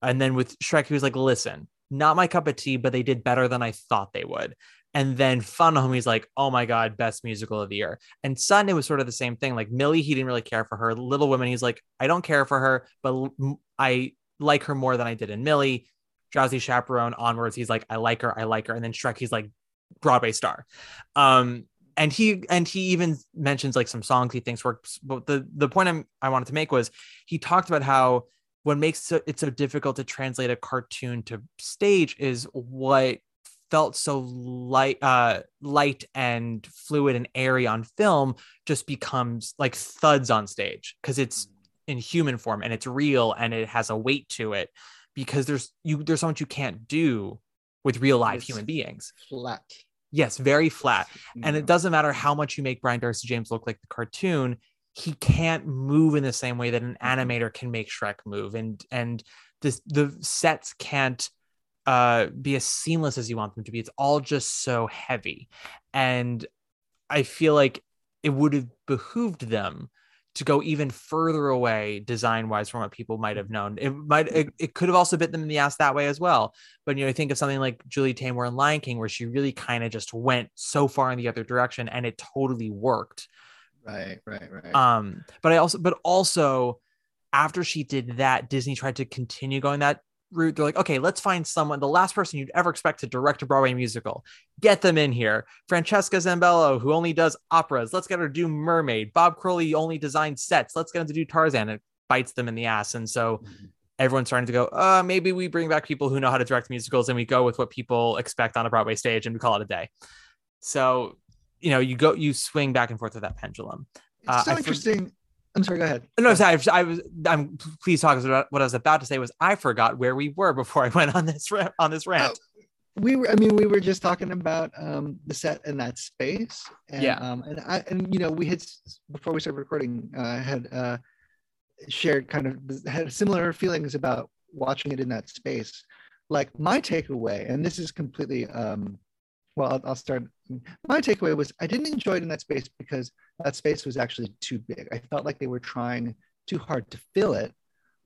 And then with Shrek, he was like, listen, not my cup of tea, but they did better than I thought they would. And then Fun Home, he's like, oh my God, best musical of the year. And Sutton, it was sort of the same thing. Like Millie, he didn't really care for her. Little Women, he's like, I don't care for her, but I like her more than I did in Millie. Drowsy Chaperone onwards, he's like, I like her, I like her. And then Shrek, he's like, Broadway star. Um, and he and he even mentions like some songs he thinks work. But the the point I'm, I wanted to make was he talked about how what makes it so difficult to translate a cartoon to stage is what felt so light uh light and fluid and airy on film just becomes like thuds on stage because it's in human form and it's real and it has a weight to it because there's you there's so much you can't do with real live It's human beings. Flat. yes very flat. And it doesn't matter how much you make Brian Darcy James look like the cartoon, he can't move in the same way that an animator can make Shrek move, and and this the sets can't uh be as seamless as you want them to be. It's all just so heavy, and I feel like it would have behooved them to go even further away design wise from what people might have known. It might it, it could have also bit them in the ass that way as well. But you know, think of something like Julie Taymor in Lion King, where she really kind of just went so far in the other direction and it totally worked. Right, right, right. Um, but I also, but also after she did that, Disney tried to continue going that route. They're like, okay, let's find someone, the last person you'd ever expect to direct a Broadway musical. Get them in here. Francesca Zambello, who only does operas. Let's get her to do Mermaid. Bob Crowley only designed sets. Let's get him to do Tarzan. It bites them in the ass. And so Mhm. everyone's starting to go, uh, maybe we bring back people who know how to direct musicals and we go with what people expect on a Broadway stage and we call it a day. So, you know, you go, you swing back and forth with that pendulum. It's uh, so for- interesting. I'm sorry. Go ahead. No, sorry, I was, I'm please talk about what I was about to say was I forgot where we were before I went on this on this rant. we were i mean we were just talking about um the set and that space and Yeah. um and i and you know we had before we started recording uh had uh shared kind of had similar feelings about watching it in that space like my takeaway and this is completely um well I'll, I'll start my takeaway was i didn't enjoy it in that space because that space was actually too big. I felt like they were trying too hard to fill it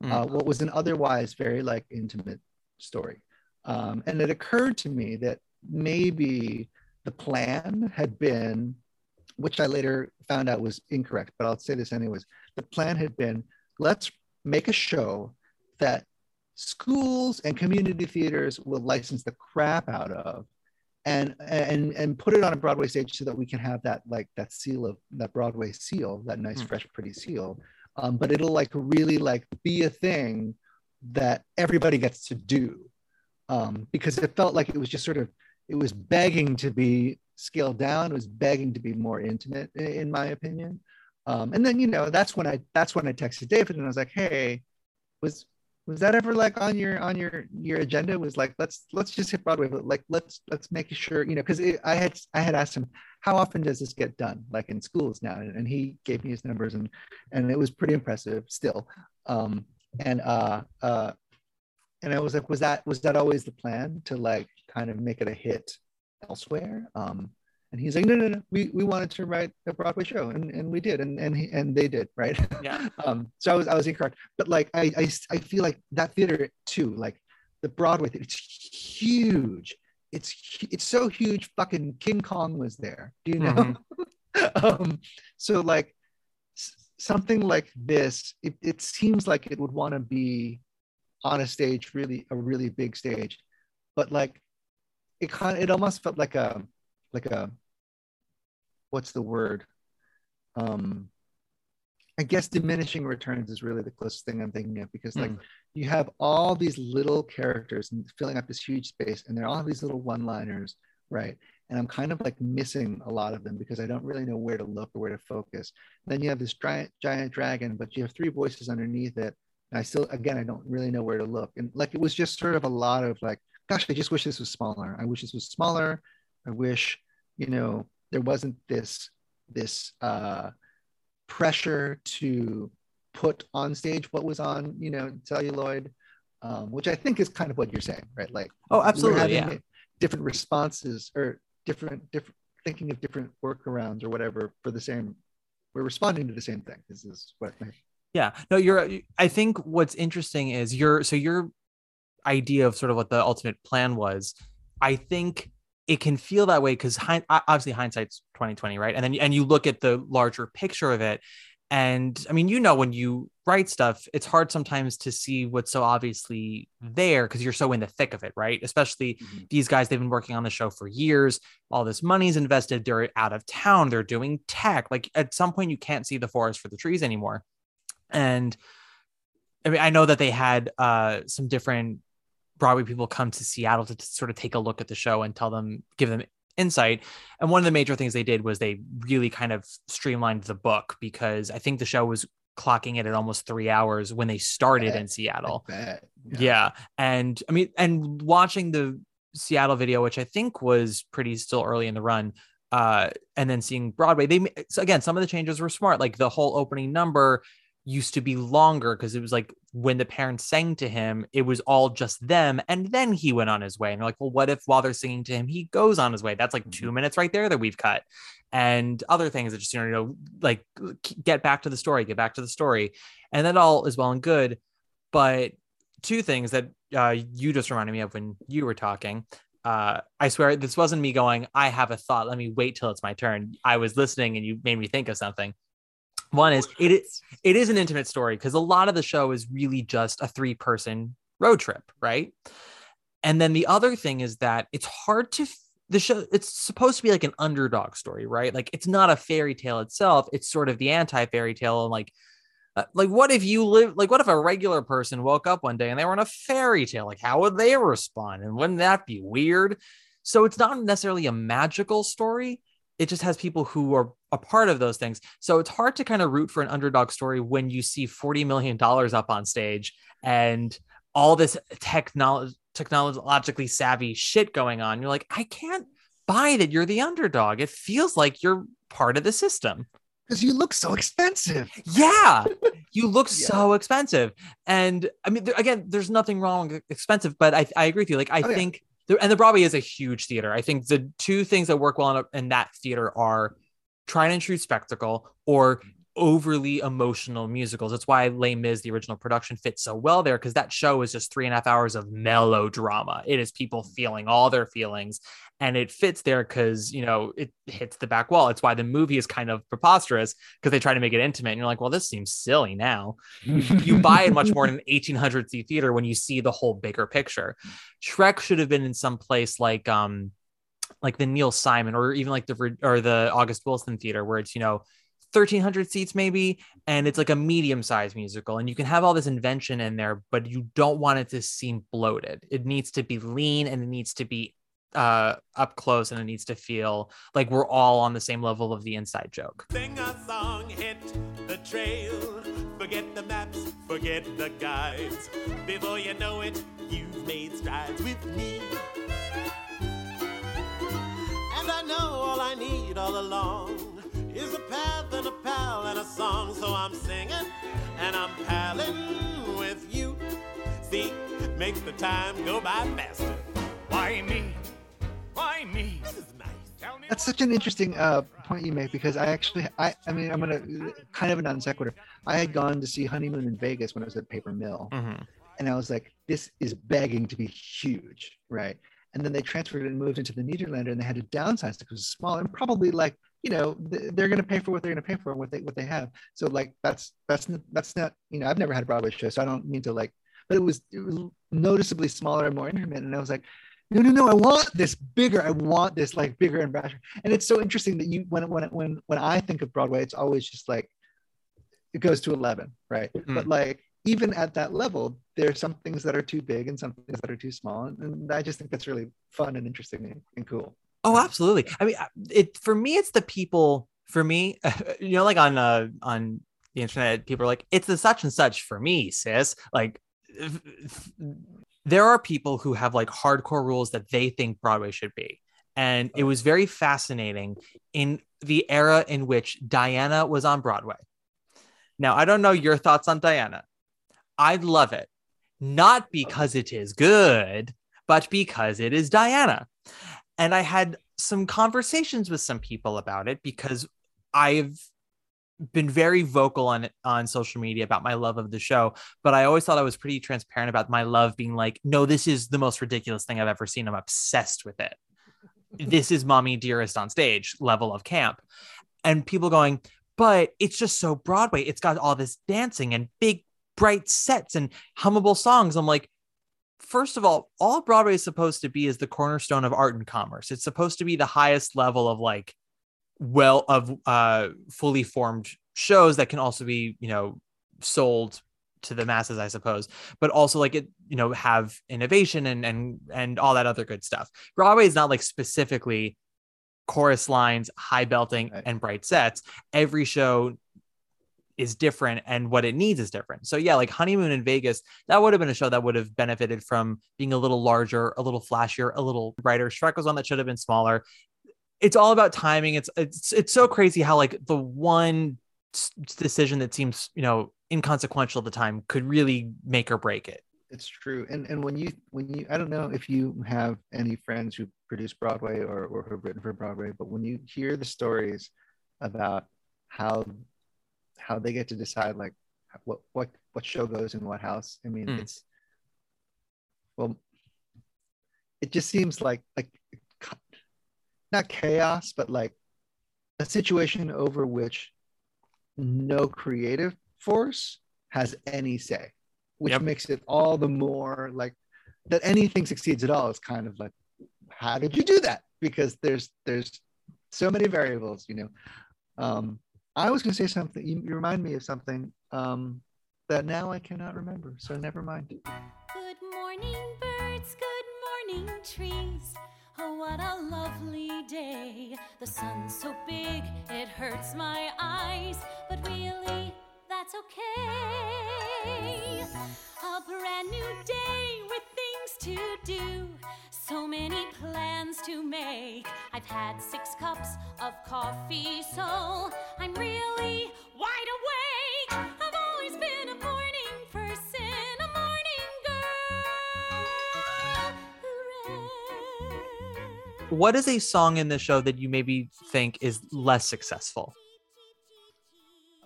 Mm. uh, what was an otherwise very like intimate story. Um, and it occurred to me that maybe the plan had been which i later found out was incorrect but i'll say this anyways. The plan had been let's make a show that schools and community theaters will license the crap out of and and and put it on a broadway stage so that we can have that like that seal of that broadway seal that nice Hmm. fresh pretty seal. Um, but it'll like really like be a thing that everybody gets to do. Um, because it felt like it was just sort of it was begging to be scaled down. It was begging to be more intimate in my opinion. Um, and then you know that's when i that's when i texted david and i was like hey was was that ever like on your on your your agenda? Was like let's let's just hit broadway but like let's let's make sure you know because i had i had asked him how often does this get done? Like in schools now and he gave me his numbers and and it was pretty impressive still. Um and uh uh and i was like was that was that always the plan to like kind of make it a hit elsewhere? Um and he's like, no, no, no. We, we wanted to write a Broadway show, and, and we did, and and he, and they did, right? Yeah. um. So I was I was incorrect, but like I, I I feel like that theater too, like the Broadway theater, it's huge. It's it's so huge. Fucking King Kong was there. Do you know? um. So like something like this, it, it seems like it would want to be on a stage, really a really big stage, but like it kind of, it almost felt like a like a what's the word? Um i guess diminishing returns is really the closest thing i'm thinking of because like Hmm. you have all these little characters and filling up this huge space and they're all these little one liners right? And i'm kind of like missing a lot of them because i don't really know where to look or where to focus. Then you have this giant giant dragon but you have three voices underneath it. And i still again i don't really know where to look. And like it was just sort of a lot of like gosh i just wish this was smaller. I wish this was smaller I wish, you know, there wasn't this this uh, pressure to put on stage what was on, you know, celluloid, um, which I think is kind of what you're saying, right? Like, Oh, absolutely. Yeah. different responses or different different thinking of different workarounds or whatever for the same. We're responding to the same thing. This is what I Yeah. No, you're I think what's interesting is your so your idea of sort of what the ultimate plan was, I think it can feel that way because obviously hindsight's 2020, right? And then and you look at the larger picture of it. And I mean, you know, when you write stuff, it's hard sometimes to see what's so obviously there because you're so in the thick of it, right? Especially Mhm. these guys, they've been working on the show for years. All this money's invested. They're out of town. They're doing tech. Like at some point, you can't see the forest for the trees anymore. And I mean, I know that they had uh, some different Broadway people come to Seattle to, to sort of take a look at the show and tell them, give them insight. And one of the major things they did was they really kind of streamlined the book because I think the show was clocking it at almost three hours when they started Yeah, in Seattle. bet. Yeah. And I mean, and watching the Seattle video, which I think was pretty still early in the run, uh, and then seeing Broadway, they so again, some of the changes were smart. Like the whole opening number used to be longer because it was like when the parents sang to him, it was all just them, and then he went on his way. And you're like, well, what if while they're singing to him, he goes on his way? That's like two minutes right there that we've cut, and other things that just you know, like get back to the story, get back to the story, and that all is well and good, but two things that uh, you just reminded me of when you were talking. Uh, I swear this wasn't me going, I have a thought. Let me wait till it's my turn. I was listening and you made me think of something. One is it is it is an intimate story because a lot of the show is really just a three person road trip, right? And then the other thing is that it's hard to the show it's supposed to be like an underdog story, right? Like it's not a fairy tale itself, it's sort of the anti fairy tale and like uh, like what if you live like what if a regular person woke up one day and they were in a fairy tale? Like how would they respond? And wouldn't that be weird? So it's not necessarily a magical story it just has people who are a part of those things so it's hard to kind of root for an underdog story when you see 40 million dollars up on stage and all this technology technologically savvy shit going on you're like i can't buy that you're the underdog it feels like you're part of the system Because you look so expensive. yeah, you look Yeah. so expensive, and I mean, there, again, there's nothing wrong with expensive, but I, I agree with you. Like, I Oh, yeah. And the Broadway is a huge theater. I think the two things that work well in, in that theater are tried and true spectacle or overly emotional musicals. That's why Les Mis, the original production, fits so well there because that show is just three and a half hours of melodrama. It is people feeling all their feelings, and it fits there because you know it hits the back wall. It's why the movie is kind of preposterous because they try to make it intimate, and you're like, well, this seems silly now. You buy it much more in an 1800 seat theater when you see the whole bigger picture. Shrek should have been in some place like um like the Neil Simon or even like the or the August Wilson theater where it's you know 1300 seats maybe and it's like a medium sized musical and you can have all this invention in there but you don't want it to seem bloated it needs to be lean and it needs to be uh up close and it needs to feel like we're all on the same level of the inside joke Sing a song, hit the trail. Forget the maps, forget the guides. Before you know it, you've made strides with me. And I know all I need all along is a path and a pal and a song. So I'm singing and I'm palling with you. See, makes the time go by faster. Why me? Why me? This is nice. Tell me That's such an interesting uh, point you make because I actually, I, I mean, I'm gonna kind of a non sequitur. I had gone to see Honeymoon in Vegas when I was at Paper Mill, Mhm. and I was like, this is begging to be huge, right? And then they transferred it and moved into the Nederlander, and they had to downsize because it was smaller and probably like, you know, they're going to pay for what they're going to pay for and what they what they have. So like that's that's that's not, you know, I've never had a Broadway show, so I don't mean to like, but it was it was noticeably smaller and more intimate, and I was like. No, no, no! I want this bigger. I want this like bigger and brasher. And it's so interesting that you, when when when when I think of Broadway, it's always just like it goes to 11 right mm-hmm. but like even at that level there are some things that are too big and some things that are too small and, and i just think that's really fun and interesting and, and cool Oh, absolutely. I mean, it for me, it's the people. For me, you know, like on uh on the internet, people are like, "It's the such and such for me, sis." Like, there are people who have like hardcore rules that they think Broadway should be, and it was very fascinating in the era in which Diana was on Broadway. Now, I don't know your thoughts on Diana. I love it, not because it is good, but because it is Diana. And I had some conversations with some people about it because I've been very vocal on on social media about my love of the show, but I always thought I was pretty transparent about my love being like, no, this is the most ridiculous thing I've ever seen. I'm obsessed with it. this is mommy dearest on stage level of camp. And people going, but it's just so Broadway. It's got all this dancing and big bright sets and hummable songs. I'm like, first of all, all Broadway is supposed to be is the cornerstone of art and commerce. It's supposed to be the highest level of like well of uh fully formed shows that can also be, you know, sold to the masses, I suppose, but also like it, you know, have innovation and and and all that other good stuff. Broadway is not like specifically chorus lines, high belting, Right. and bright sets. Every show is different and what it needs is different. So yeah, like Honeymoon in Vegas, that would have been a show that would have benefited from being a little larger, a little flashier, a little brighter. Shrek was one that should have been smaller. It's all about timing. It's it's it's so crazy how like the one decision that seems, you know, inconsequential at the time could really make or break it. it's true and and when you when you i don't know if you have any friends who produce broadway or, or who have written for broadway but when you hear the stories about how how they get to decide like what what what show goes in what house i mean Mm. it's well it just seems like like not chaos but like a situation over which no creative force has any say which Yep. makes it all the more like that anything succeeds at all is kind of like how did you do that because there's there's so many variables you know um i was going to say something you, you remind me of something um that now i cannot remember so never mind Good morning, birds. Good morning, trees. Oh, what a lovely day. The sun's so big, it hurts my eyes. But really, that's okay. A brand new day with things to do. So many plans to make. I've had six cups of coffee, so I'm really wide awake. I've always been a morning person, a morning girl. Hooray. What is a song in the show that you maybe think is less successful?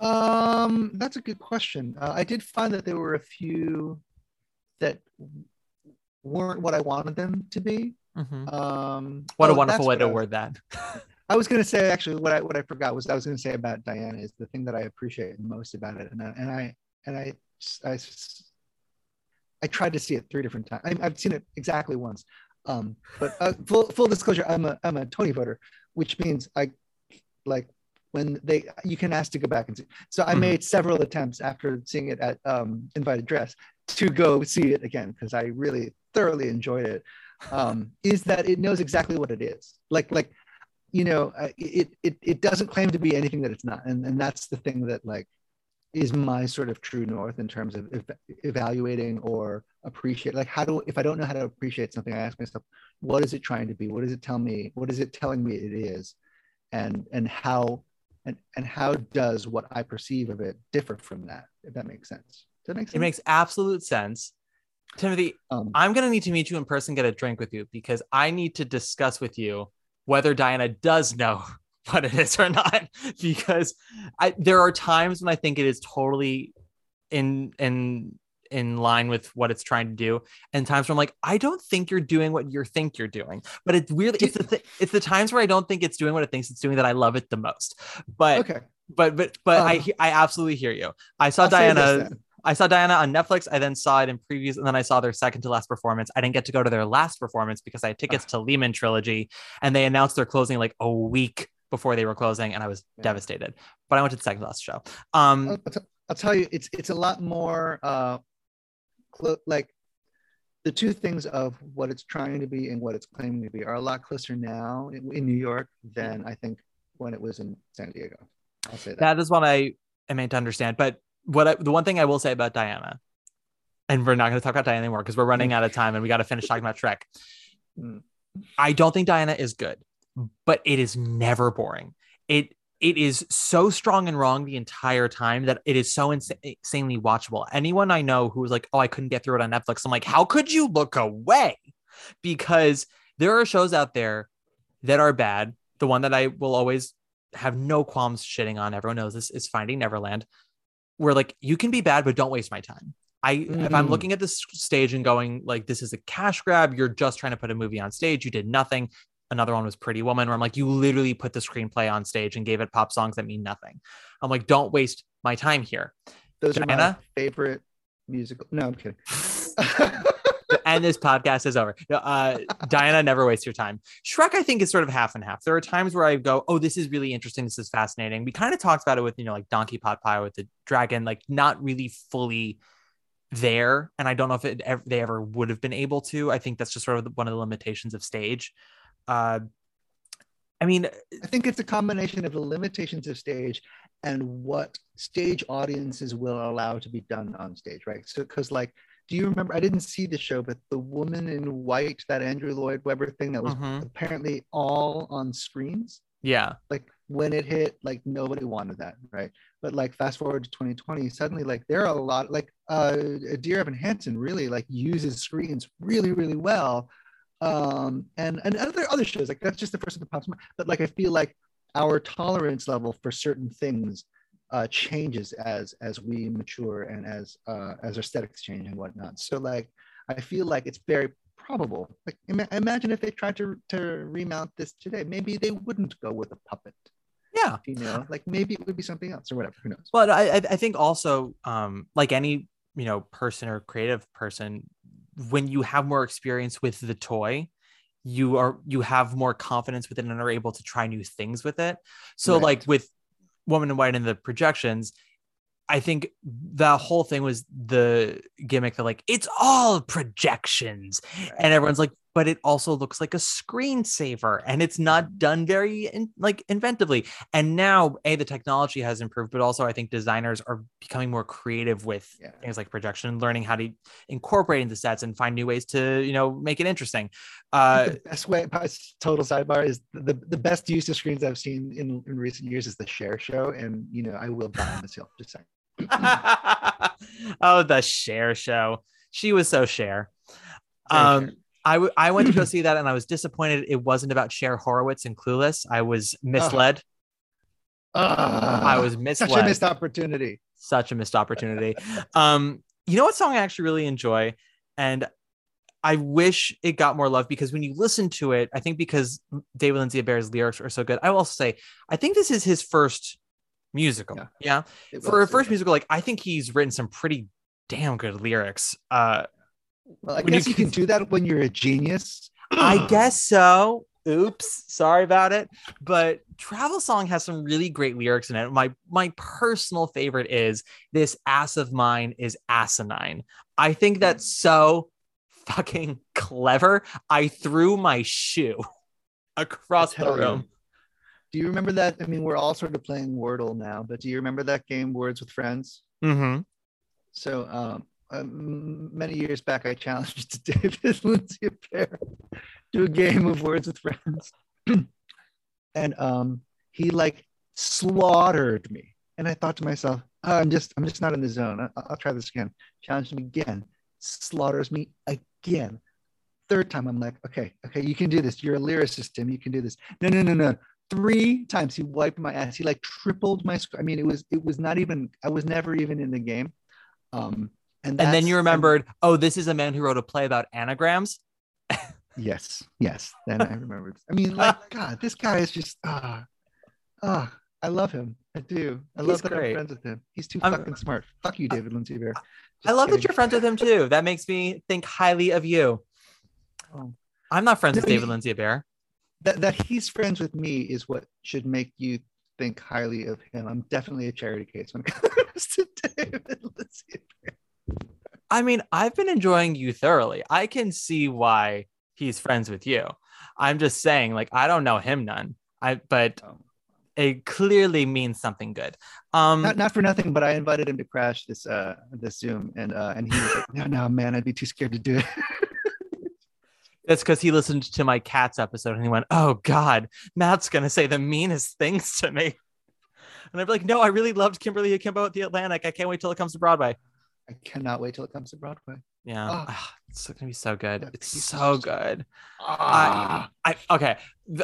um that's a good question uh, i did find that there were a few that weren't what i wanted them to be Mhm. um What a oh, wonderful way to word that. I was going to say actually what I what I forgot was I was going to say about Diana is the thing that I appreciate most about it, and I, and I and I I, I tried to see it three different times. I, I've seen it exactly once, um, but uh, full full disclosure, I'm a I'm a Tony voter, which means I like when they you can ask to go back and see. So I Mhm. made several attempts after seeing it at um, Invited Dress to go see it again because I really thoroughly enjoyed it. Um, is that it knows exactly what it is, like like you know it, it it doesn't claim to be anything that it's not and and that's the thing that like is my sort of true north in terms of ev- evaluating or appreciate like how do if i don't know how to appreciate something i ask myself what is it trying to be? What does it tell me? What is it telling me it is? And and how and and how does what i perceive of it differ from that if that makes sense that sense It makes absolute sense. Timothy, um, I'm going to need to meet you in person, get a drink with you because I need to discuss with you whether Diana does know what it is or not. Because I, there are times when I think it is totally in in in line with what it's trying to do, and times where I'm like, I don't think you're doing what you think you're doing. But it's really it's the th- it's the times where I don't think it's doing what it thinks it's doing that I love it the most. But okay but but but I Um, I absolutely hear you. I saw I'll Diana. I saw Diana on Netflix. I then saw it in previews, and then I saw their second to last performance. I didn't get to go to their last performance because I had tickets to Lehman Trilogy, and they announced their closing like a week before they were closing, and I was Yeah. devastated. But I went to the second to last show. Um, I'll, t- I'll tell you, it's it's a lot more uh, clo- like the two things of what it's trying to be and what it's claiming to be are a lot closer now in, in New York than I think when it was in San Diego. I'll say that. that is what I am meant to understand. But what I, the one thing I will say about Diana, and we're not going to talk about Diana anymore because we're running out of time, and we got to finish talking about Shrek. I don't think Diana is good, but it is never boring. It it is so strong and wrong the entire time that it is so ins- insanely watchable. Anyone I know who was like, "Oh, I couldn't get through it on Netflix," I'm like, "How could you look away?" Because there are shows out there that are bad. The one that I will always have no qualms shitting on, everyone knows this, is Finding Neverland, where like you can be bad, but don't waste my time. I if I'm Mhm. looking at this stage and going like this is a cash grab, you're just trying to put a movie on stage. You did nothing. Another one was Pretty Woman, where I'm like, you literally put the screenplay on stage and gave it pop songs that mean nothing. I'm like, don't waste my time here. Those are my favorite musical. No, I'm kidding. and this podcast is over. Uh, Diana, never waste your time. Shrek, I think, is sort of half and half. There are times where I go, "Oh, this is really interesting. This is fascinating." We kind of talked about it with you know, like Donkey Pot Pie with the dragon, like not really fully there. And I don't know if it ever, they ever would have been able to. I think that's just sort of one of the limitations of stage. Uh, I mean, I think it's a combination of the limitations of stage and what stage audiences will allow to be done on stage, right? So, because like, do you remember? I didn't see the show, but the woman in white, that Andrew Lloyd Webber thing that was Mhm. apparently all on screens. yeah, Like when it hit, like nobody wanted that, right? But like fast forward to 2020, suddenly like there are a lot like uh Dear Evan Hansen really like uses screens really really well, um and and other other shows like that's just the first thing that pops. But like I feel like our tolerance level for certain things uh, changes as as we mature and as uh, as our aesthetics change and whatnot. So like I feel like it's very probable. Like ima- imagine if they tried to to remount this today, maybe they wouldn't go with a puppet. yeah. You know, like maybe it would be something else or whatever. Who knows? But I, I I think also, um, like any you know person or creative person, when you have more experience with the toy, you are you have more confidence with it and are able to try new things with it. So Right. like with Woman in White and the projections, I think the whole thing was the gimmick that like it's all projections, and everyone's like, but it also looks like a screensaver, and it's not done very in, like inventively. And now, a the technology has improved, but also I think designers are becoming more creative with Yeah. things like projection, learning how to incorporate into sets and find new ways to you know make it interesting. Uh, the best way, total sidebar, is the, the best use of screens I've seen in, in recent years is the Cher show. And, you know, I will buy hill. Just saying. oh, the Cher show. She was so Cher. Um. I, w- I went to go see that and I was disappointed it wasn't about Cher Horowitz and Clueless. I was misled. I was misled. such a missed opportunity. Such a missed opportunity. um, you know what song I actually really enjoy? And I wish it got more love because when you listen to it, I think because David Lindsay-Abaire's lyrics are so good. I will also say, I think this is his first musical. Yeah. yeah? For a first musical, like I think he's written some pretty damn good lyrics. Uh, Well, I when you guess you can do that when you're a genius. I guess so. Oops, sorry about it. But Travel Song has some really great lyrics in it. My my personal favorite is this ass of mine is asinine. I think that's so fucking clever. I threw my shoe across the room. Do you remember that? I mean, we're all sort of playing Wordle now, but do you remember that game, Words with Friends? Mm-hmm. So, um, um, many years back, I challenged David Lindsay Bear to a game of Words with Friends, and um, he like slaughtered me. And I thought to myself, oh, I'm just, I'm just not in the zone. I, I'll try this again. Challenged him again, slaughters me again. Third time, I'm like, okay, okay, you can do this. You're a lyricist, Tim. You can do this. No, no, no, no. Three times he wiped my ass. He like tripled my score. I mean, it was, it was not even. I was never even in the game. Um, and And then you remembered, oh, this is a man who wrote a play about anagrams. Yes, yes. Then I remembered. I mean, like, God, this guy is just ah, ah. I love him. I do. I He's love that great. I'm friends with him. He's too I'm- fucking smart. Fuck you, David Lindsay-Abaire. I Just love that you're friends with him too. That makes me think highly of you. Oh. I'm not friends No, with David you- Lindsay Bear. That that he's friends with me is what should make you think highly of him. I'm definitely a charity case when it comes to David Lindsay Bear. I mean, I've been enjoying you thoroughly. I can see why he's friends with you. I'm just saying, like, I don't know him none. I but Oh. it clearly means something good. Um Not not for nothing, but I invited him to crash this uh this Zoom, and uh and he was like, no, no, man, I'd be too scared to do it. that's because he listened to my cats episode and he went, Oh God, Matt's gonna say the meanest things to me. And I'd be like, No, I really loved Kimberly Akimbo at the Atlantic. I can't wait till it comes to Broadway. I cannot wait till it comes to Broadway. Yeah. Ah. Ah, it's gonna be so good. That It's so good. Ah. I okay.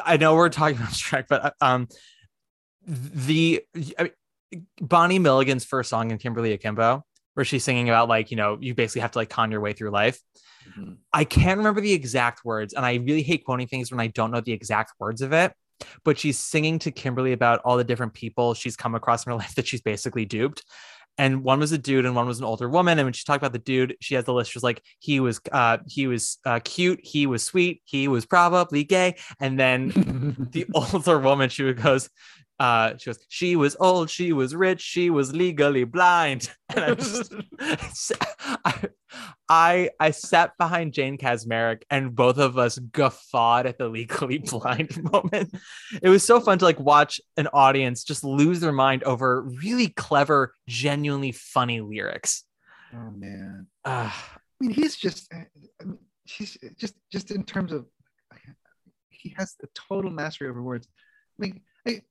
I know we're talking about Shrek, but uh, um, the I mean, Bonnie Milligan's first song in Kimberly Akimbo, where she's singing about like you know you basically have to like con your way through life. Mhm. I can't remember the exact words, and I really hate quoting things when I don't know the exact words of it. But she's singing to Kimberly about all the different people she's come across in her life that she's basically duped. And one was a dude, and one was an older woman. And when she talked about the dude, she has the list. She was like, he was, uh, he was uh, cute, he was sweet, he was probably gay. And then the older woman, she would goes, uh, she goes, she was old, she was rich, she was legally blind. And I just, I, I, I sat behind Jane Kasmerick, and both of us guffawed at the legally blind moment. It was so fun to like watch an audience just lose their mind over really clever, genuinely funny lyrics. oh man. Ah, I mean, he's just. I mean, he's just just in terms of. He has a total mastery over words. I mean,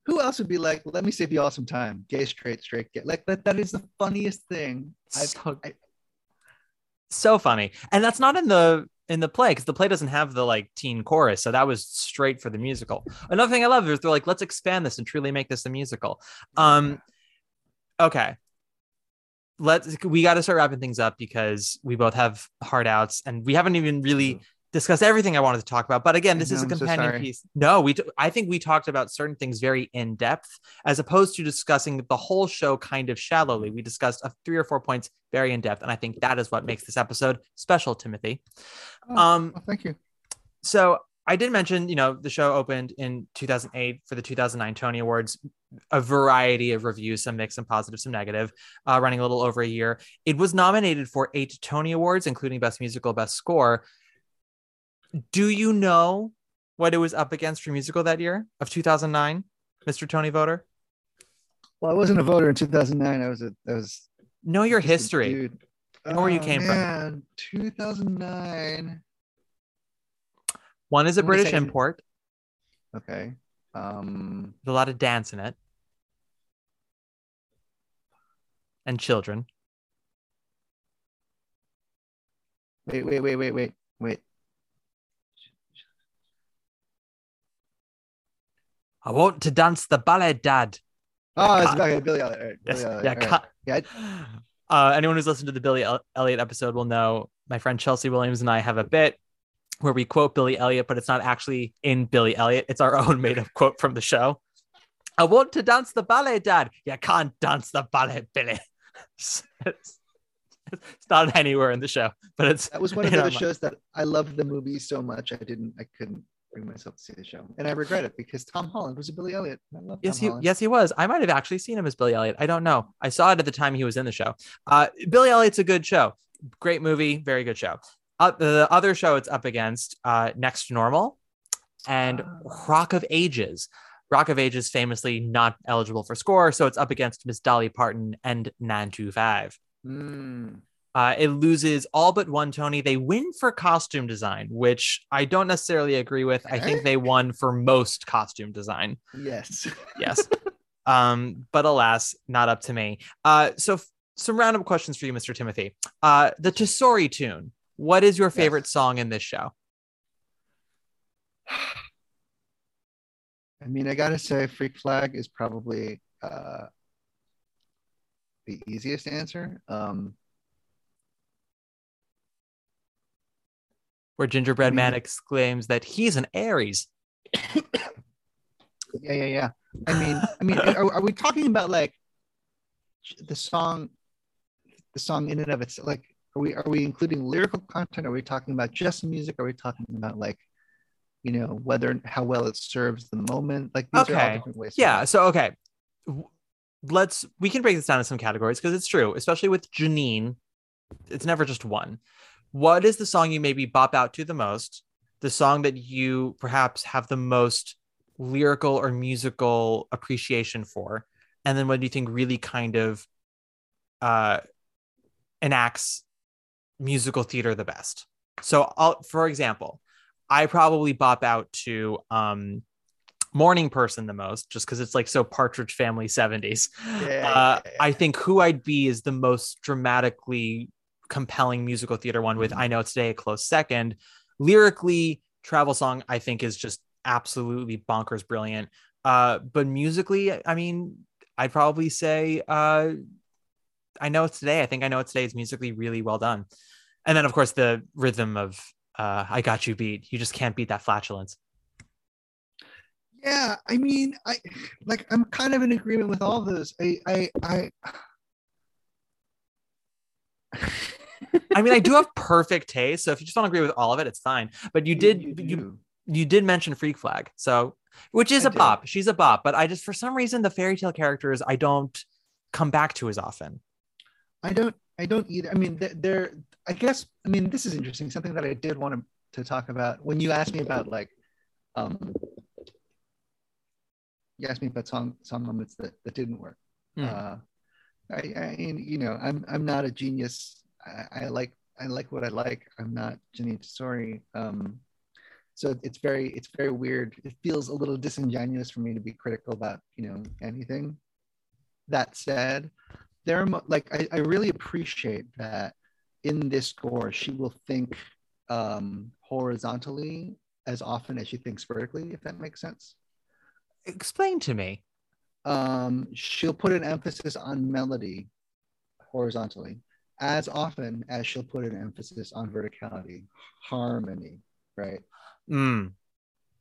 who else would be like, "Let me save you all some time"? Gay, straight, straight, gay. Like that. That is the funniest thing. So, I- so funny, and that's not in the in the play because the play doesn't have the like teen chorus, so that was straight for the musical. Another thing I love is they're like, let's expand this and truly make this a musical. Um, okay, let's we got to start wrapping things up because we both have hard outs and we haven't even really discussed everything I wanted to talk about. But again, this is a know, I'm so companion piece. No, we t- I think we talked about certain things very in depth as opposed to discussing the whole show kind of shallowly. We discussed a three or four points very in depth, and I think that is what makes this episode special, Timothy. Oh, Um, oh, thank you. so I did mention, you know, the show opened in 2008 for the 2009 Tony Awards, a variety of reviews, some mixed, some positive, some negative, uh, running a little over a year. It was nominated for eight Tony Awards, including Best Musical, Best Score. Do you know what it was up against for musical that year of 2009, Mr. Tony Voter? Well, I wasn't a voter in 2009. I was a. I was Know your history. dude. Know where you Oh, came from. 2009. One is a British import, Okay. Um. with a lot of dance in it, and children. Wait, wait, wait, wait, wait, wait. I want to dance the ballet, Dad. Oh, it's okay, Billy Elliot. right, Yes. Billy Elliot, Yeah. right. Yeah, Uh, anyone who's listened to the Billy Elliot episode will know my friend Chelsea Williams and I have a bit where we quote Billy Elliot, but it's not actually in Billy Elliot. It's our own made up quote from the show. I want to dance the ballet, Dad. You can't dance the ballet, Billy. it's, it's not anywhere in the show, but it's That was one of the shows that I loved the movie so much I didn't I couldn't bring myself to see the show. And I regret it because Tom Holland was a Billy Elliot. I love Yes, Tom he Holland. yes he was. I might have actually seen him as Billy Elliot. I don't know. I saw it at the time he was in the show. Uh, Billy Elliot's a good show. Great movie, very good show. Uh, the other show it's up against uh, Next Normal and Ah. Rock of Ages. Rock of Ages famously not eligible for score, so it's up against Miss Dolly Parton and 9 to 5. Mm. Uh, it loses all but one Tony. They win for costume design, which I don't necessarily agree with. I think they won for most costume design. Yes. Yes. um, but alas, not up to me. Uh, so f- some random questions for you, Mr. Timothy. Uh, the Tesori tune. What is your favorite song in this show? I mean, I gotta say, Freak Flag is probably uh, the easiest answer. Um, Where Gingerbread Man mm-hmm. exclaims that he's an Aries. yeah, yeah, yeah. I mean, I mean, are, are we talking about like the song, the song in and of itself? Like, are we are we including lyrical content? Are we talking about just music? Are we talking about like, you know, whether how well it serves the moment? Like, these are all Okay. different ways. Yeah. So okay, let's we can break this down in some categories because it's true, especially with Jeanine. It's never just one. What is the song you maybe bop out to the most? The song that you perhaps have the most lyrical or musical appreciation for, and then what do you think really kind of uh, enacts musical theater the best? So, I'll, for example, I probably bop out to um, morning person the most just because it's like so partridge family 70s Yeah, uh, yeah, yeah. i think who i'd be is the most dramatically compelling musical theater one with Mhm. i know it's today a close second. Lyrically travel song i think is just absolutely bonkers brilliant. Uh but musically i mean i'd probably say uh i know it's today. I think i know it's today is musically really well done. And then of course the rhythm of uh i got you beat. You just can't beat that flatulence. Yeah, I mean, I like I'm kind of in agreement with all those. I I I I mean, I do have perfect taste, so if you just don't agree with all of it, it's fine. But you did you you, do. did mention Freak Flag, so which is I a did. bop. She's a bop, but I just for some reason the fairy tale characters I don't come back to as often. I don't I don't either. I mean, th- there. I guess. I mean, this is interesting. Something that I did want to, to talk about when you asked me about like, um, you asked me about song song moments that that didn't work. Hmm. Uh, I, I you know I'm I'm not a genius. I, I like I like what I like. I'm not Jeanine Tesori. Um, so it's very it's very weird. It feels a little disingenuous for me to be critical about you know anything. That said, there are like I, I really appreciate that in this score she will think um, horizontally as often as she thinks vertically. If that makes sense. Explain to me. um, she'll put an emphasis on melody horizontally as often as she'll put an emphasis on verticality, harmony, right? Mm.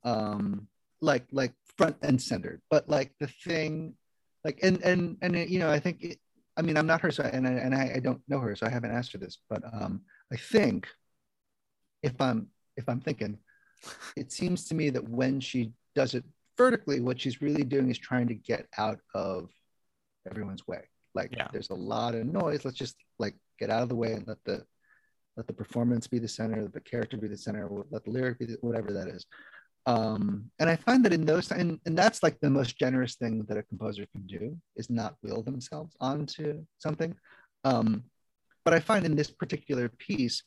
Um, like like front and center. But like the thing, like and and and you know, I think it, I mean I'm not her, so and I, and I, I don't know her, so I haven't asked her this, but um, I think if I'm if I'm thinking, it seems to me that when she does it vertically, what she's really doing is trying to get out of everyone's way. Like Yeah. there's a lot of noise. Let's just like get out of the way and let the let the performance be the center, let the character be the center, let the lyric be the, whatever that is. Um, and I find that in those and, and that's like the most generous thing that a composer can do is not will themselves onto something. Um, but I find in this particular piece,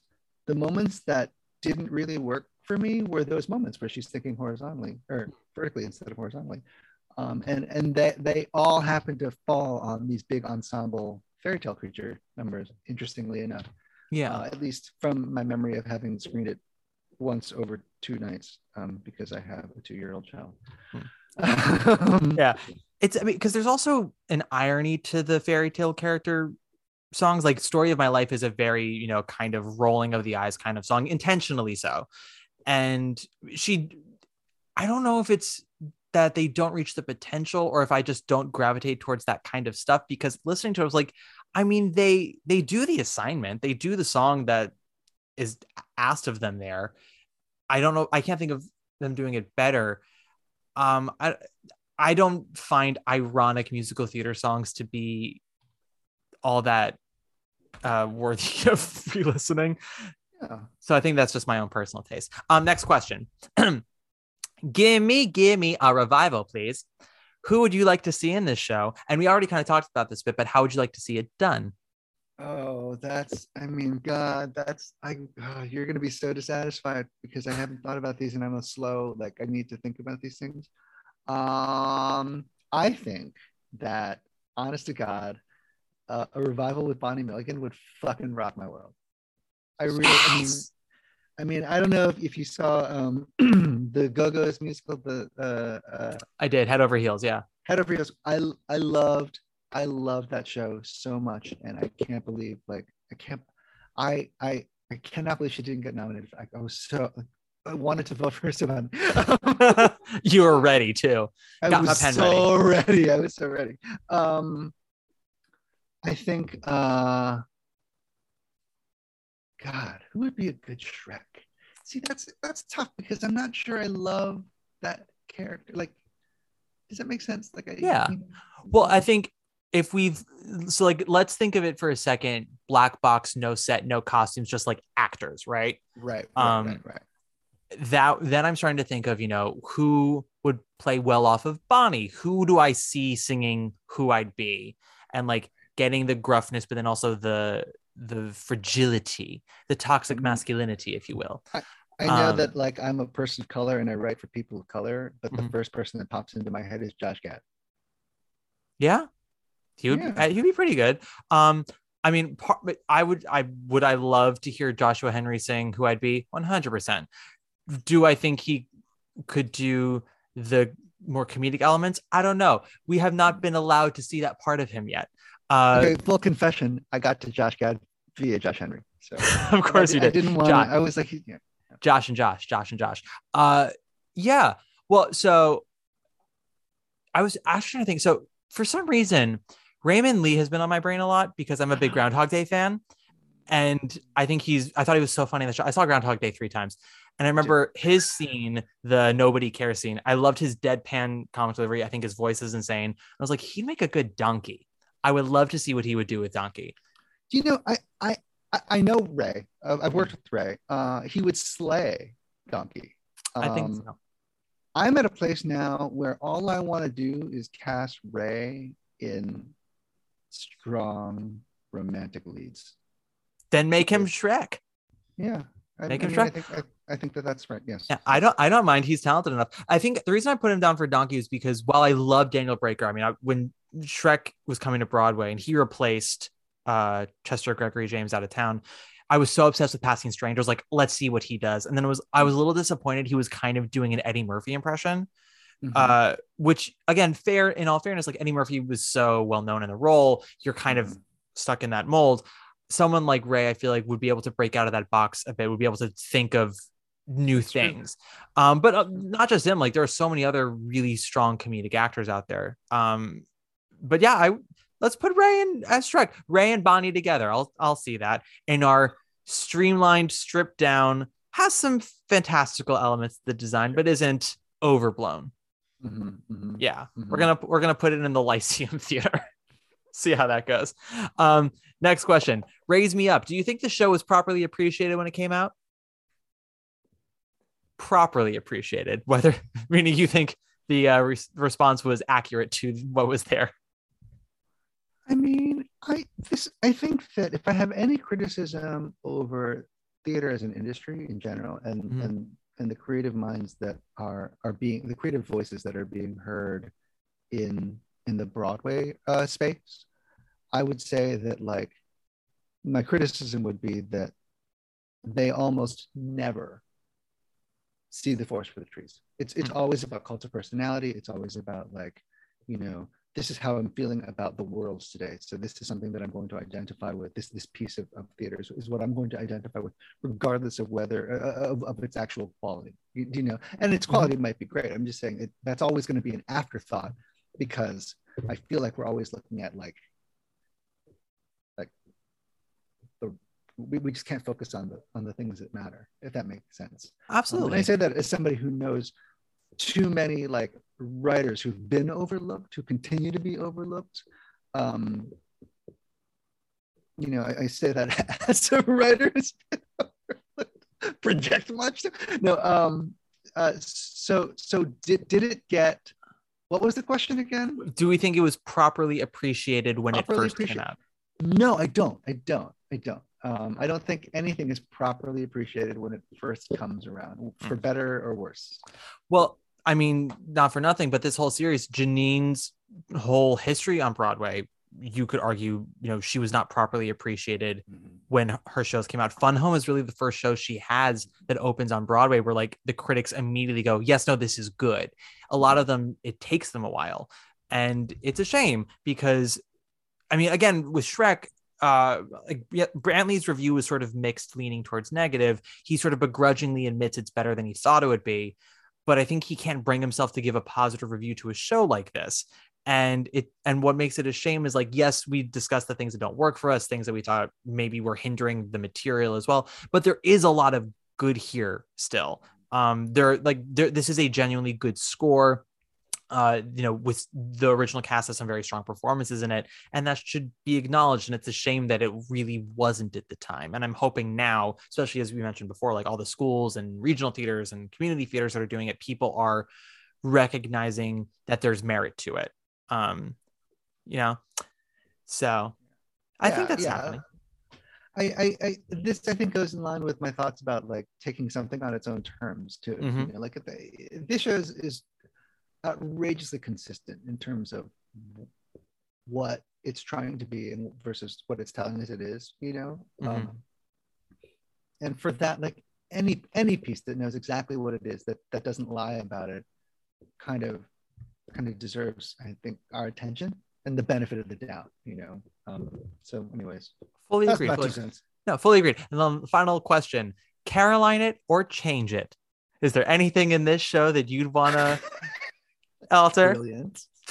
the moments that didn't really work for me were those moments where she's thinking horizontally or vertically instead of horizontally. Um, and and they, they all happen to fall on these big ensemble fairy tale creature numbers, interestingly enough, Yeah. uh, at least from my memory of having screened it once over two nights um, because I have a two year old child. Um, Yeah. it's I mean because there's also an irony to the fairy tale character songs like story of my life is a very you know kind of rolling of the eyes kind of song intentionally so and she i don't know if it's that they don't reach the potential or if i just don't gravitate towards that kind of stuff because listening to it I was like i mean they they do the assignment they do the song that is asked of them there i don't know i can't think of them doing it better um i I don't find ironic musical theater songs to be all that uh, worthy of re-listening. yeah. So I think that's just my own personal taste. Um, next question. Gimme, gimme a revival, please. Who would you like to see in this show? And we already kind of talked about this bit, but how would you like to see it done? Oh, that's, I mean, God, that's, I, oh, you're going to be so dissatisfied because I haven't thought about these and I'm a slow, like, I need to think about these things. Um, I think that, honest to God, uh, a revival with Bonnie Milligan would fucking rock my world. I really, I mean, Yes. I mean, I don't know if, if you saw um, the Go Go's musical, the uh, uh, I did head over heels. Yeah. Head Over Heels. I I loved I loved that show so much, and I can't believe like I can't I I I cannot believe she didn't get nominated. I, I was so I wanted to vote for so you were ready too. I Got my was so ready. I was so ready. Um, I think uh, God, who would be a good Shrek? See, that's that's tough because I'm not sure I love that character. Like, does that make sense? Like, I, Yeah. Well, I think if we've so like let's think of it for a second. Black box, no set, no costumes, just like actors, right? right, right, um, right, right. That then I'm starting to think of, you know, who would play well off of Bonnie? Who do I see singing who I'd be? And like getting the gruffness, but then also the the fragility, the toxic Mhm. masculinity, if you will. I know um, that like I'm a person of color and I write for people of color, but the Mhm. first person that pops into my head is Josh Gad. Yeah, he would. Yeah. uh, He'd be pretty good. Um, I mean, part, but I would. I would. I love to hear Joshua Henry sing "Who I'd Be." One hundred percent. Do I think he could do the more comedic elements? I don't know. We have not been allowed to see that part of him yet. Uh, okay, full confession, I got to Josh Gad via Josh Henry. So of course I, you I did. didn't want. Josh. I was like, yeah. Josh and Josh, Josh and Josh. Uh, yeah. Well, so I was actually trying to think. So for some reason, Raymond Lee has been on my brain a lot because I'm a big Groundhog Day fan, and I think he's. I thought he was so funny in the show. I saw Groundhog Day three times, and I remember his scene, the nobody cares scene. I loved his deadpan comic delivery. I think his voice is insane. I was like, he'd make a good donkey. I would love to see what he would do with Donkey. Do you know? I I I- I know Ray. Uh, I've worked with Ray. Uh, he would slay Donkey. I think Um, so. I'm at a place now where all I want to do is cast Ray in strong romantic leads. Then make him Shrek. Yeah. I, Make I him mean, I Shrek. think, I, I think that that's right. Yes. Yeah, I don't I don't mind. He's talented enough. I think the reason I put him down for Donkey is because while I love Daniel Breaker, I mean, I, when Shrek was coming to Broadway and he replaced uh, Chester Gregory James out of town, I was so obsessed with Passing Strangers. Like, let's see what he does. And then it was I was a little disappointed he was kind of doing an Eddie Murphy impression. Mhm. Uh, which again, fair in all fairness, like Eddie Murphy was so well known in the role, you're kind of Mhm. stuck in that mold. Someone like Ray, I feel like would be able to break out of that box a bit, would be able to think of new things. Um, but uh, not just him, like there are so many other really strong comedic actors out there. Um, but yeah, I let's put Ray and as Shrek, Ray and Bonnie together. I'll I'll see that in our streamlined, stripped down, has some fantastical elements to the design, but isn't overblown. Mhm, mhm. Yeah, we're Mhm. gonna we're gonna put it in the Lyceum Theater. See how that goes. Um, next question: Raise me up. Do you think the show was properly appreciated when it came out? Properly appreciated, whether meaning you think the uh, re- response was accurate to what was there. I mean, I this I think that if I have any criticism over theater as an industry in general, and Mhm. and and the creative minds that are are being the creative voices that are being heard in in the Broadway uh, space, I would say that like my criticism would be that they almost never see the forest for the trees. It's it's always about cult of personality. It's always about like, you know, this is how I'm feeling about the world today. So this is something that I'm going to identify with. This this piece of, of theater is, is what I'm going to identify with, regardless of whether uh, of, of its actual quality. You, you know, and its quality might be great. I'm just saying it, that's always going to be an afterthought because I feel like we're always looking at like like the we, we just can't focus on the on the things that matter if that makes sense um, and Absolutely. I say that as somebody who knows too many like writers who've been overlooked, who continue to be overlooked. Um, you know, I, I say that as a writer project much. No, um, uh, so so did did it get? What was the question again? Do we think it was properly appreciated when Properly it first came out? No, I don't. I don't. I don't. Um, I don't think anything is properly appreciated when it first comes around, for Hmm. better or worse. Well, I mean, not for nothing, but this whole series, Jeanine's whole history on Broadway, you could argue, you know, she was not properly appreciated when her shows came out. Fun Home is really the first show she has that opens on Broadway where like the critics immediately go, yes, no, this is good. A lot of them, it takes them a while. And it's a shame because, I mean, again, with Shrek, uh, like yeah, Brantley's review was sort of mixed, leaning towards negative. He sort of begrudgingly admits it's better than he thought it would be, but I think he can't bring himself to give a positive review to a show like this. And it and what makes it a shame is like, yes, we discussed the things that don't work for us, things that we thought maybe were hindering the material as well, but there is a lot of good here still. Um, there like there, this is a genuinely good score uh, you know, with the original cast has some very strong performances in it, and that should be acknowledged. And it's a shame that it really wasn't at the time. And I'm hoping now, especially as we mentioned before, like all the schools and regional theaters and community theaters that are doing it, people are recognizing that there's merit to it. Um, you know, so I Yeah, think that's yeah. happening. I, I, I, this I think goes in line with my thoughts about like taking something on its own terms too. You Mhm. know, like if they, this show is, is outrageously consistent in terms of what it's trying to be and versus what it's telling us it is. You know, Mhm. um, and for that, like any any piece that knows exactly what it is that that doesn't lie about it, kind of kind of deserves, I think, our attention and the benefit of the doubt. You know, um, so anyways. Fully agree fully-. No, fully agreed. And then the final question: Caroline it or change it? Is there anything in this show that you'd want to alter? Brilliant.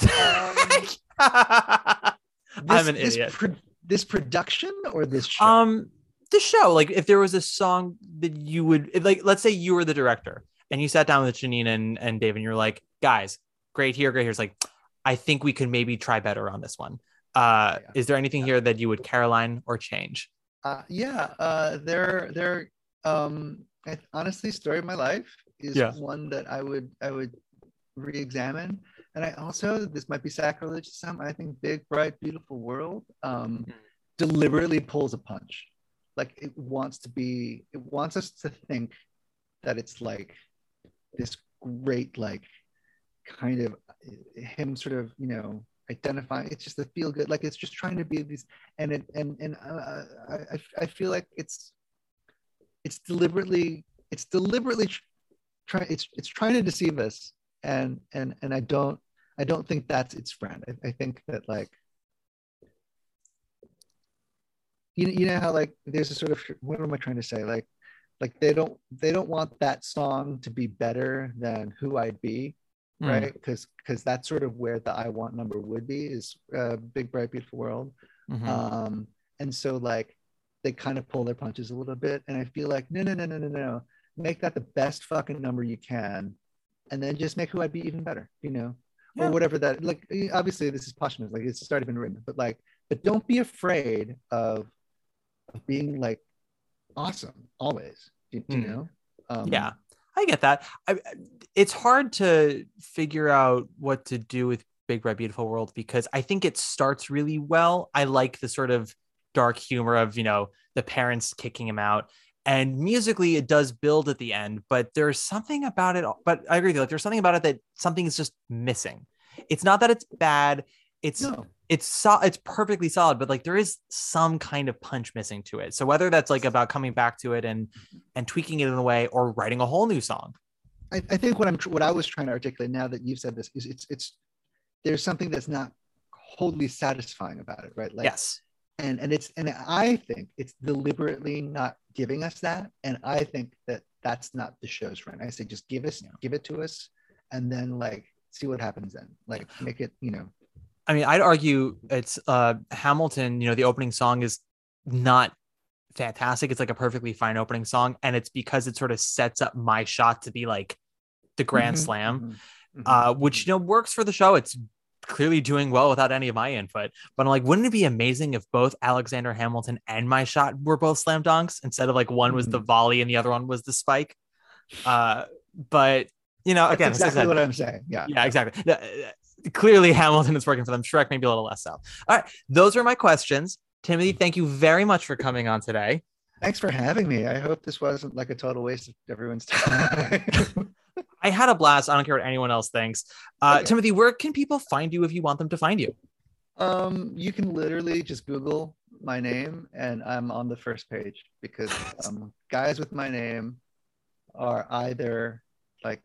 I'm an this idiot. pro- this production or this show? Um, the show, like if there was a song that you would if, like, let's say you were the director and you sat down with Jeanine and and Dave and you're like, guys, great here, great here. It's like, I think we could maybe try better on this one. Uh, Yeah. is there anything here that you would Caroline or change? uh, yeah, uh, they're they're um, I, honestly, story of my life is Yeah. one that I would I would re-examine. And I also, this might be sacrilege to some, I think Big Bright Beautiful World um, Mm. deliberately pulls a punch. Like it wants to be, it wants us to think that it's like this great, like kind of him sort of, you know, identifying. It's just a feel good, like it's just trying to be these, and it, and and uh, I I- feel like it's it's deliberately it's deliberately tr- trying it's it's trying to deceive us and and and i don't i don't think that's its friend. I, I think that like you, you know how like there's a sort of what am i trying to say? Like like they don't they don't want that song to be better than who i'd be Mm. right? Because because that's sort of where the i want number would be is uh, big bright beautiful world. Mhm. um and so like they kind of pull their punches a little bit and i feel like no no no no no no. Make that the best fucking number you can and then just make who i'd be even better you know? Yeah. or whatever that like obviously this is posthumous like it's already been written but like but don't be afraid of, of being like awesome always you, you Mm. know? Um, yeah i get that. I, it's hard to figure out what to do with big bright beautiful world because i think it starts really well. I like the sort of dark humor of you know the parents kicking him out and musically it does build at the end but there's something about it but i agree with you like there's something about it that something is just missing. It's not that it's bad it's no. it's so, it's perfectly solid but like there is some kind of punch missing to it. So whether that's like about coming back to it and mm-hmm. and tweaking it in a way or writing a whole new song. I, I think what I'm what I was trying to articulate now that you've said this is it's it's there's something that's not wholly satisfying about it, right? Like yes and and it's and I think it's deliberately not giving us that, and I think that that's not the show's friend. I say just give us give it to us, and then like see what happens then. Like make it you know i mean i'd argue it's uh hamilton you know the opening song is not fantastic it's like a perfectly fine opening song and it's because it sort of sets up my shot to be like the grand Mhm, slam mhm, mhm. uh, which you know works for the show. It's clearly doing well without any of my input. But I'm like, wouldn't it be amazing if both Alexander Hamilton and my shot were both slam dunks instead of like one was the volley and the other one was the spike? Uh, but you know, again, I exactly what I'm saying. Yeah. yeah, exactly. Uh, Clearly, Hamilton is working for them. Shrek maybe a little less so. All right, those are my questions. Timothy, thank you very much for coming on today. Thanks for having me. I hope this wasn't like a total waste of everyone's time. I had a blast. I don't care what anyone else thinks. Uh, Okay. Timothy, where can people find you if you want them to find you? um, you can literally just Google my name and I'm on the first page because um, guys with my name are either like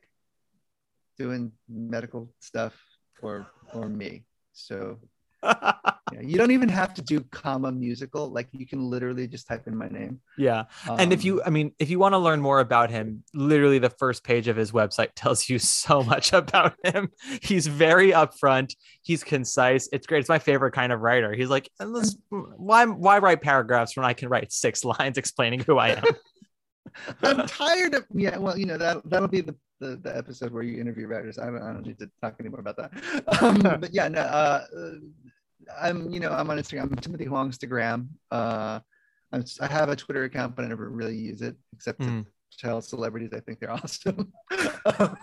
doing medical stuff or or me. So yeah, you don't even have to do comma musical. Like you can literally just type in my name. yeah. and if Um, you, I mean, if you want to learn more about him, literally the first page of his website tells you so much about him. He's very upfront. He's concise. It's great. It's my favorite kind of writer. He's like, this- why, why write paragraphs when I can write six lines explaining who I am? I'm tired of yeah. Well, you know that that'll be the, the the episode where you interview writers. I don't, I don't need to talk anymore about that. Um, but yeah, no. Uh, I'm you know I'm on Instagram. I'm Timothy Huang Instagram. Uh, I'm, I have a Twitter account, but I never really use it except to Mm. tell celebrities I think they're awesome. Um,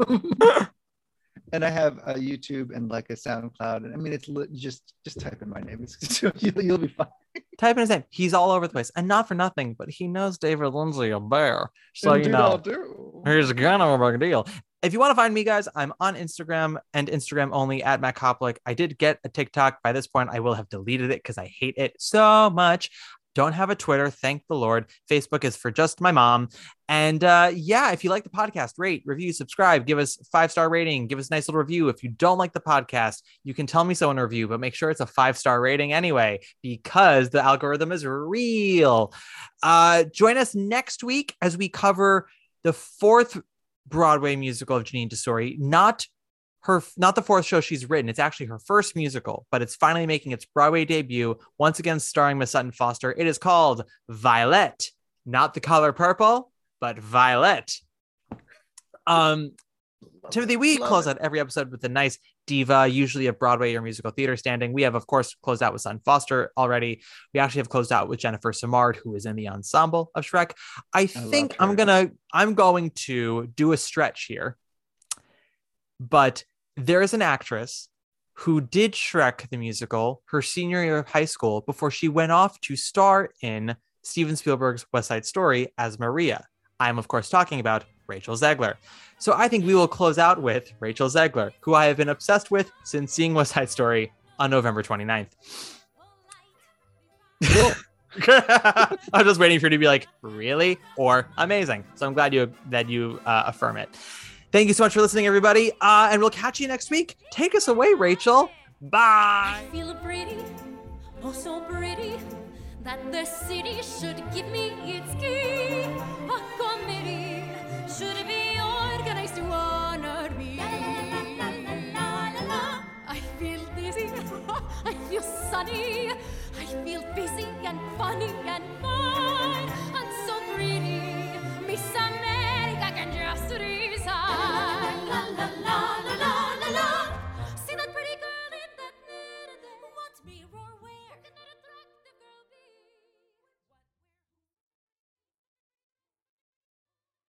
and I have a YouTube and like a SoundCloud. And I mean, it's li- just just type in my name. It's, you'll, you'll be fine. Type in his name. He's all over the place, and not for nothing, but he knows David Lindsay-Abaire. So you Indeed, I'll know, do. here's kind of a big deal. If you want to find me, guys, I'm on Instagram and Instagram only at Matt Koplik. I did get a TikTok. By this point, I will have deleted it because I hate it so much. Don't have a Twitter, thank the Lord. Facebook is for just my mom. And uh, yeah, if you like the podcast, rate, review, subscribe, give us five star rating, give us a nice little review. If you don't like the podcast, you can tell me so in a review, but make sure it's a five star rating anyway, because the algorithm is real. Uh, join us next week as we cover the fourth Broadway musical of Jeanine Tesori, not her not the fourth show she's written. It's actually her first musical, but it's finally making its Broadway debut, once again starring Miss Sutton Foster. It is called Violet, not the color purple, but Violet. Um, Timothy, we Love close it. out every episode with a nice diva, usually of Broadway or musical theater standing. We have, of course, closed out with Sutton Foster already. We actually have closed out with Jennifer Simard, who is in the ensemble of Shrek. I think I'm gonna I'm going to do a stretch here, but there is an actress who did Shrek the musical her senior year of high school before she went off to star in Steven Spielberg's West Side Story as Maria. I'm of course talking about Rachel Zegler. So I think we will close out with Rachel Zegler, who I have been obsessed with since seeing West Side Story on November 29th. I'm just waiting for you to be like, really? Or amazing. So I'm glad you that you uh, affirm it. Thank you so much for listening, everybody. Uh, and we'll catch you next week. Take us away, Rachel. Bye. I feel pretty, oh so pretty, that the city should give me its key. A committee should be organized to honor me. I feel dizzy, I feel sunny, I feel busy and funny and fine,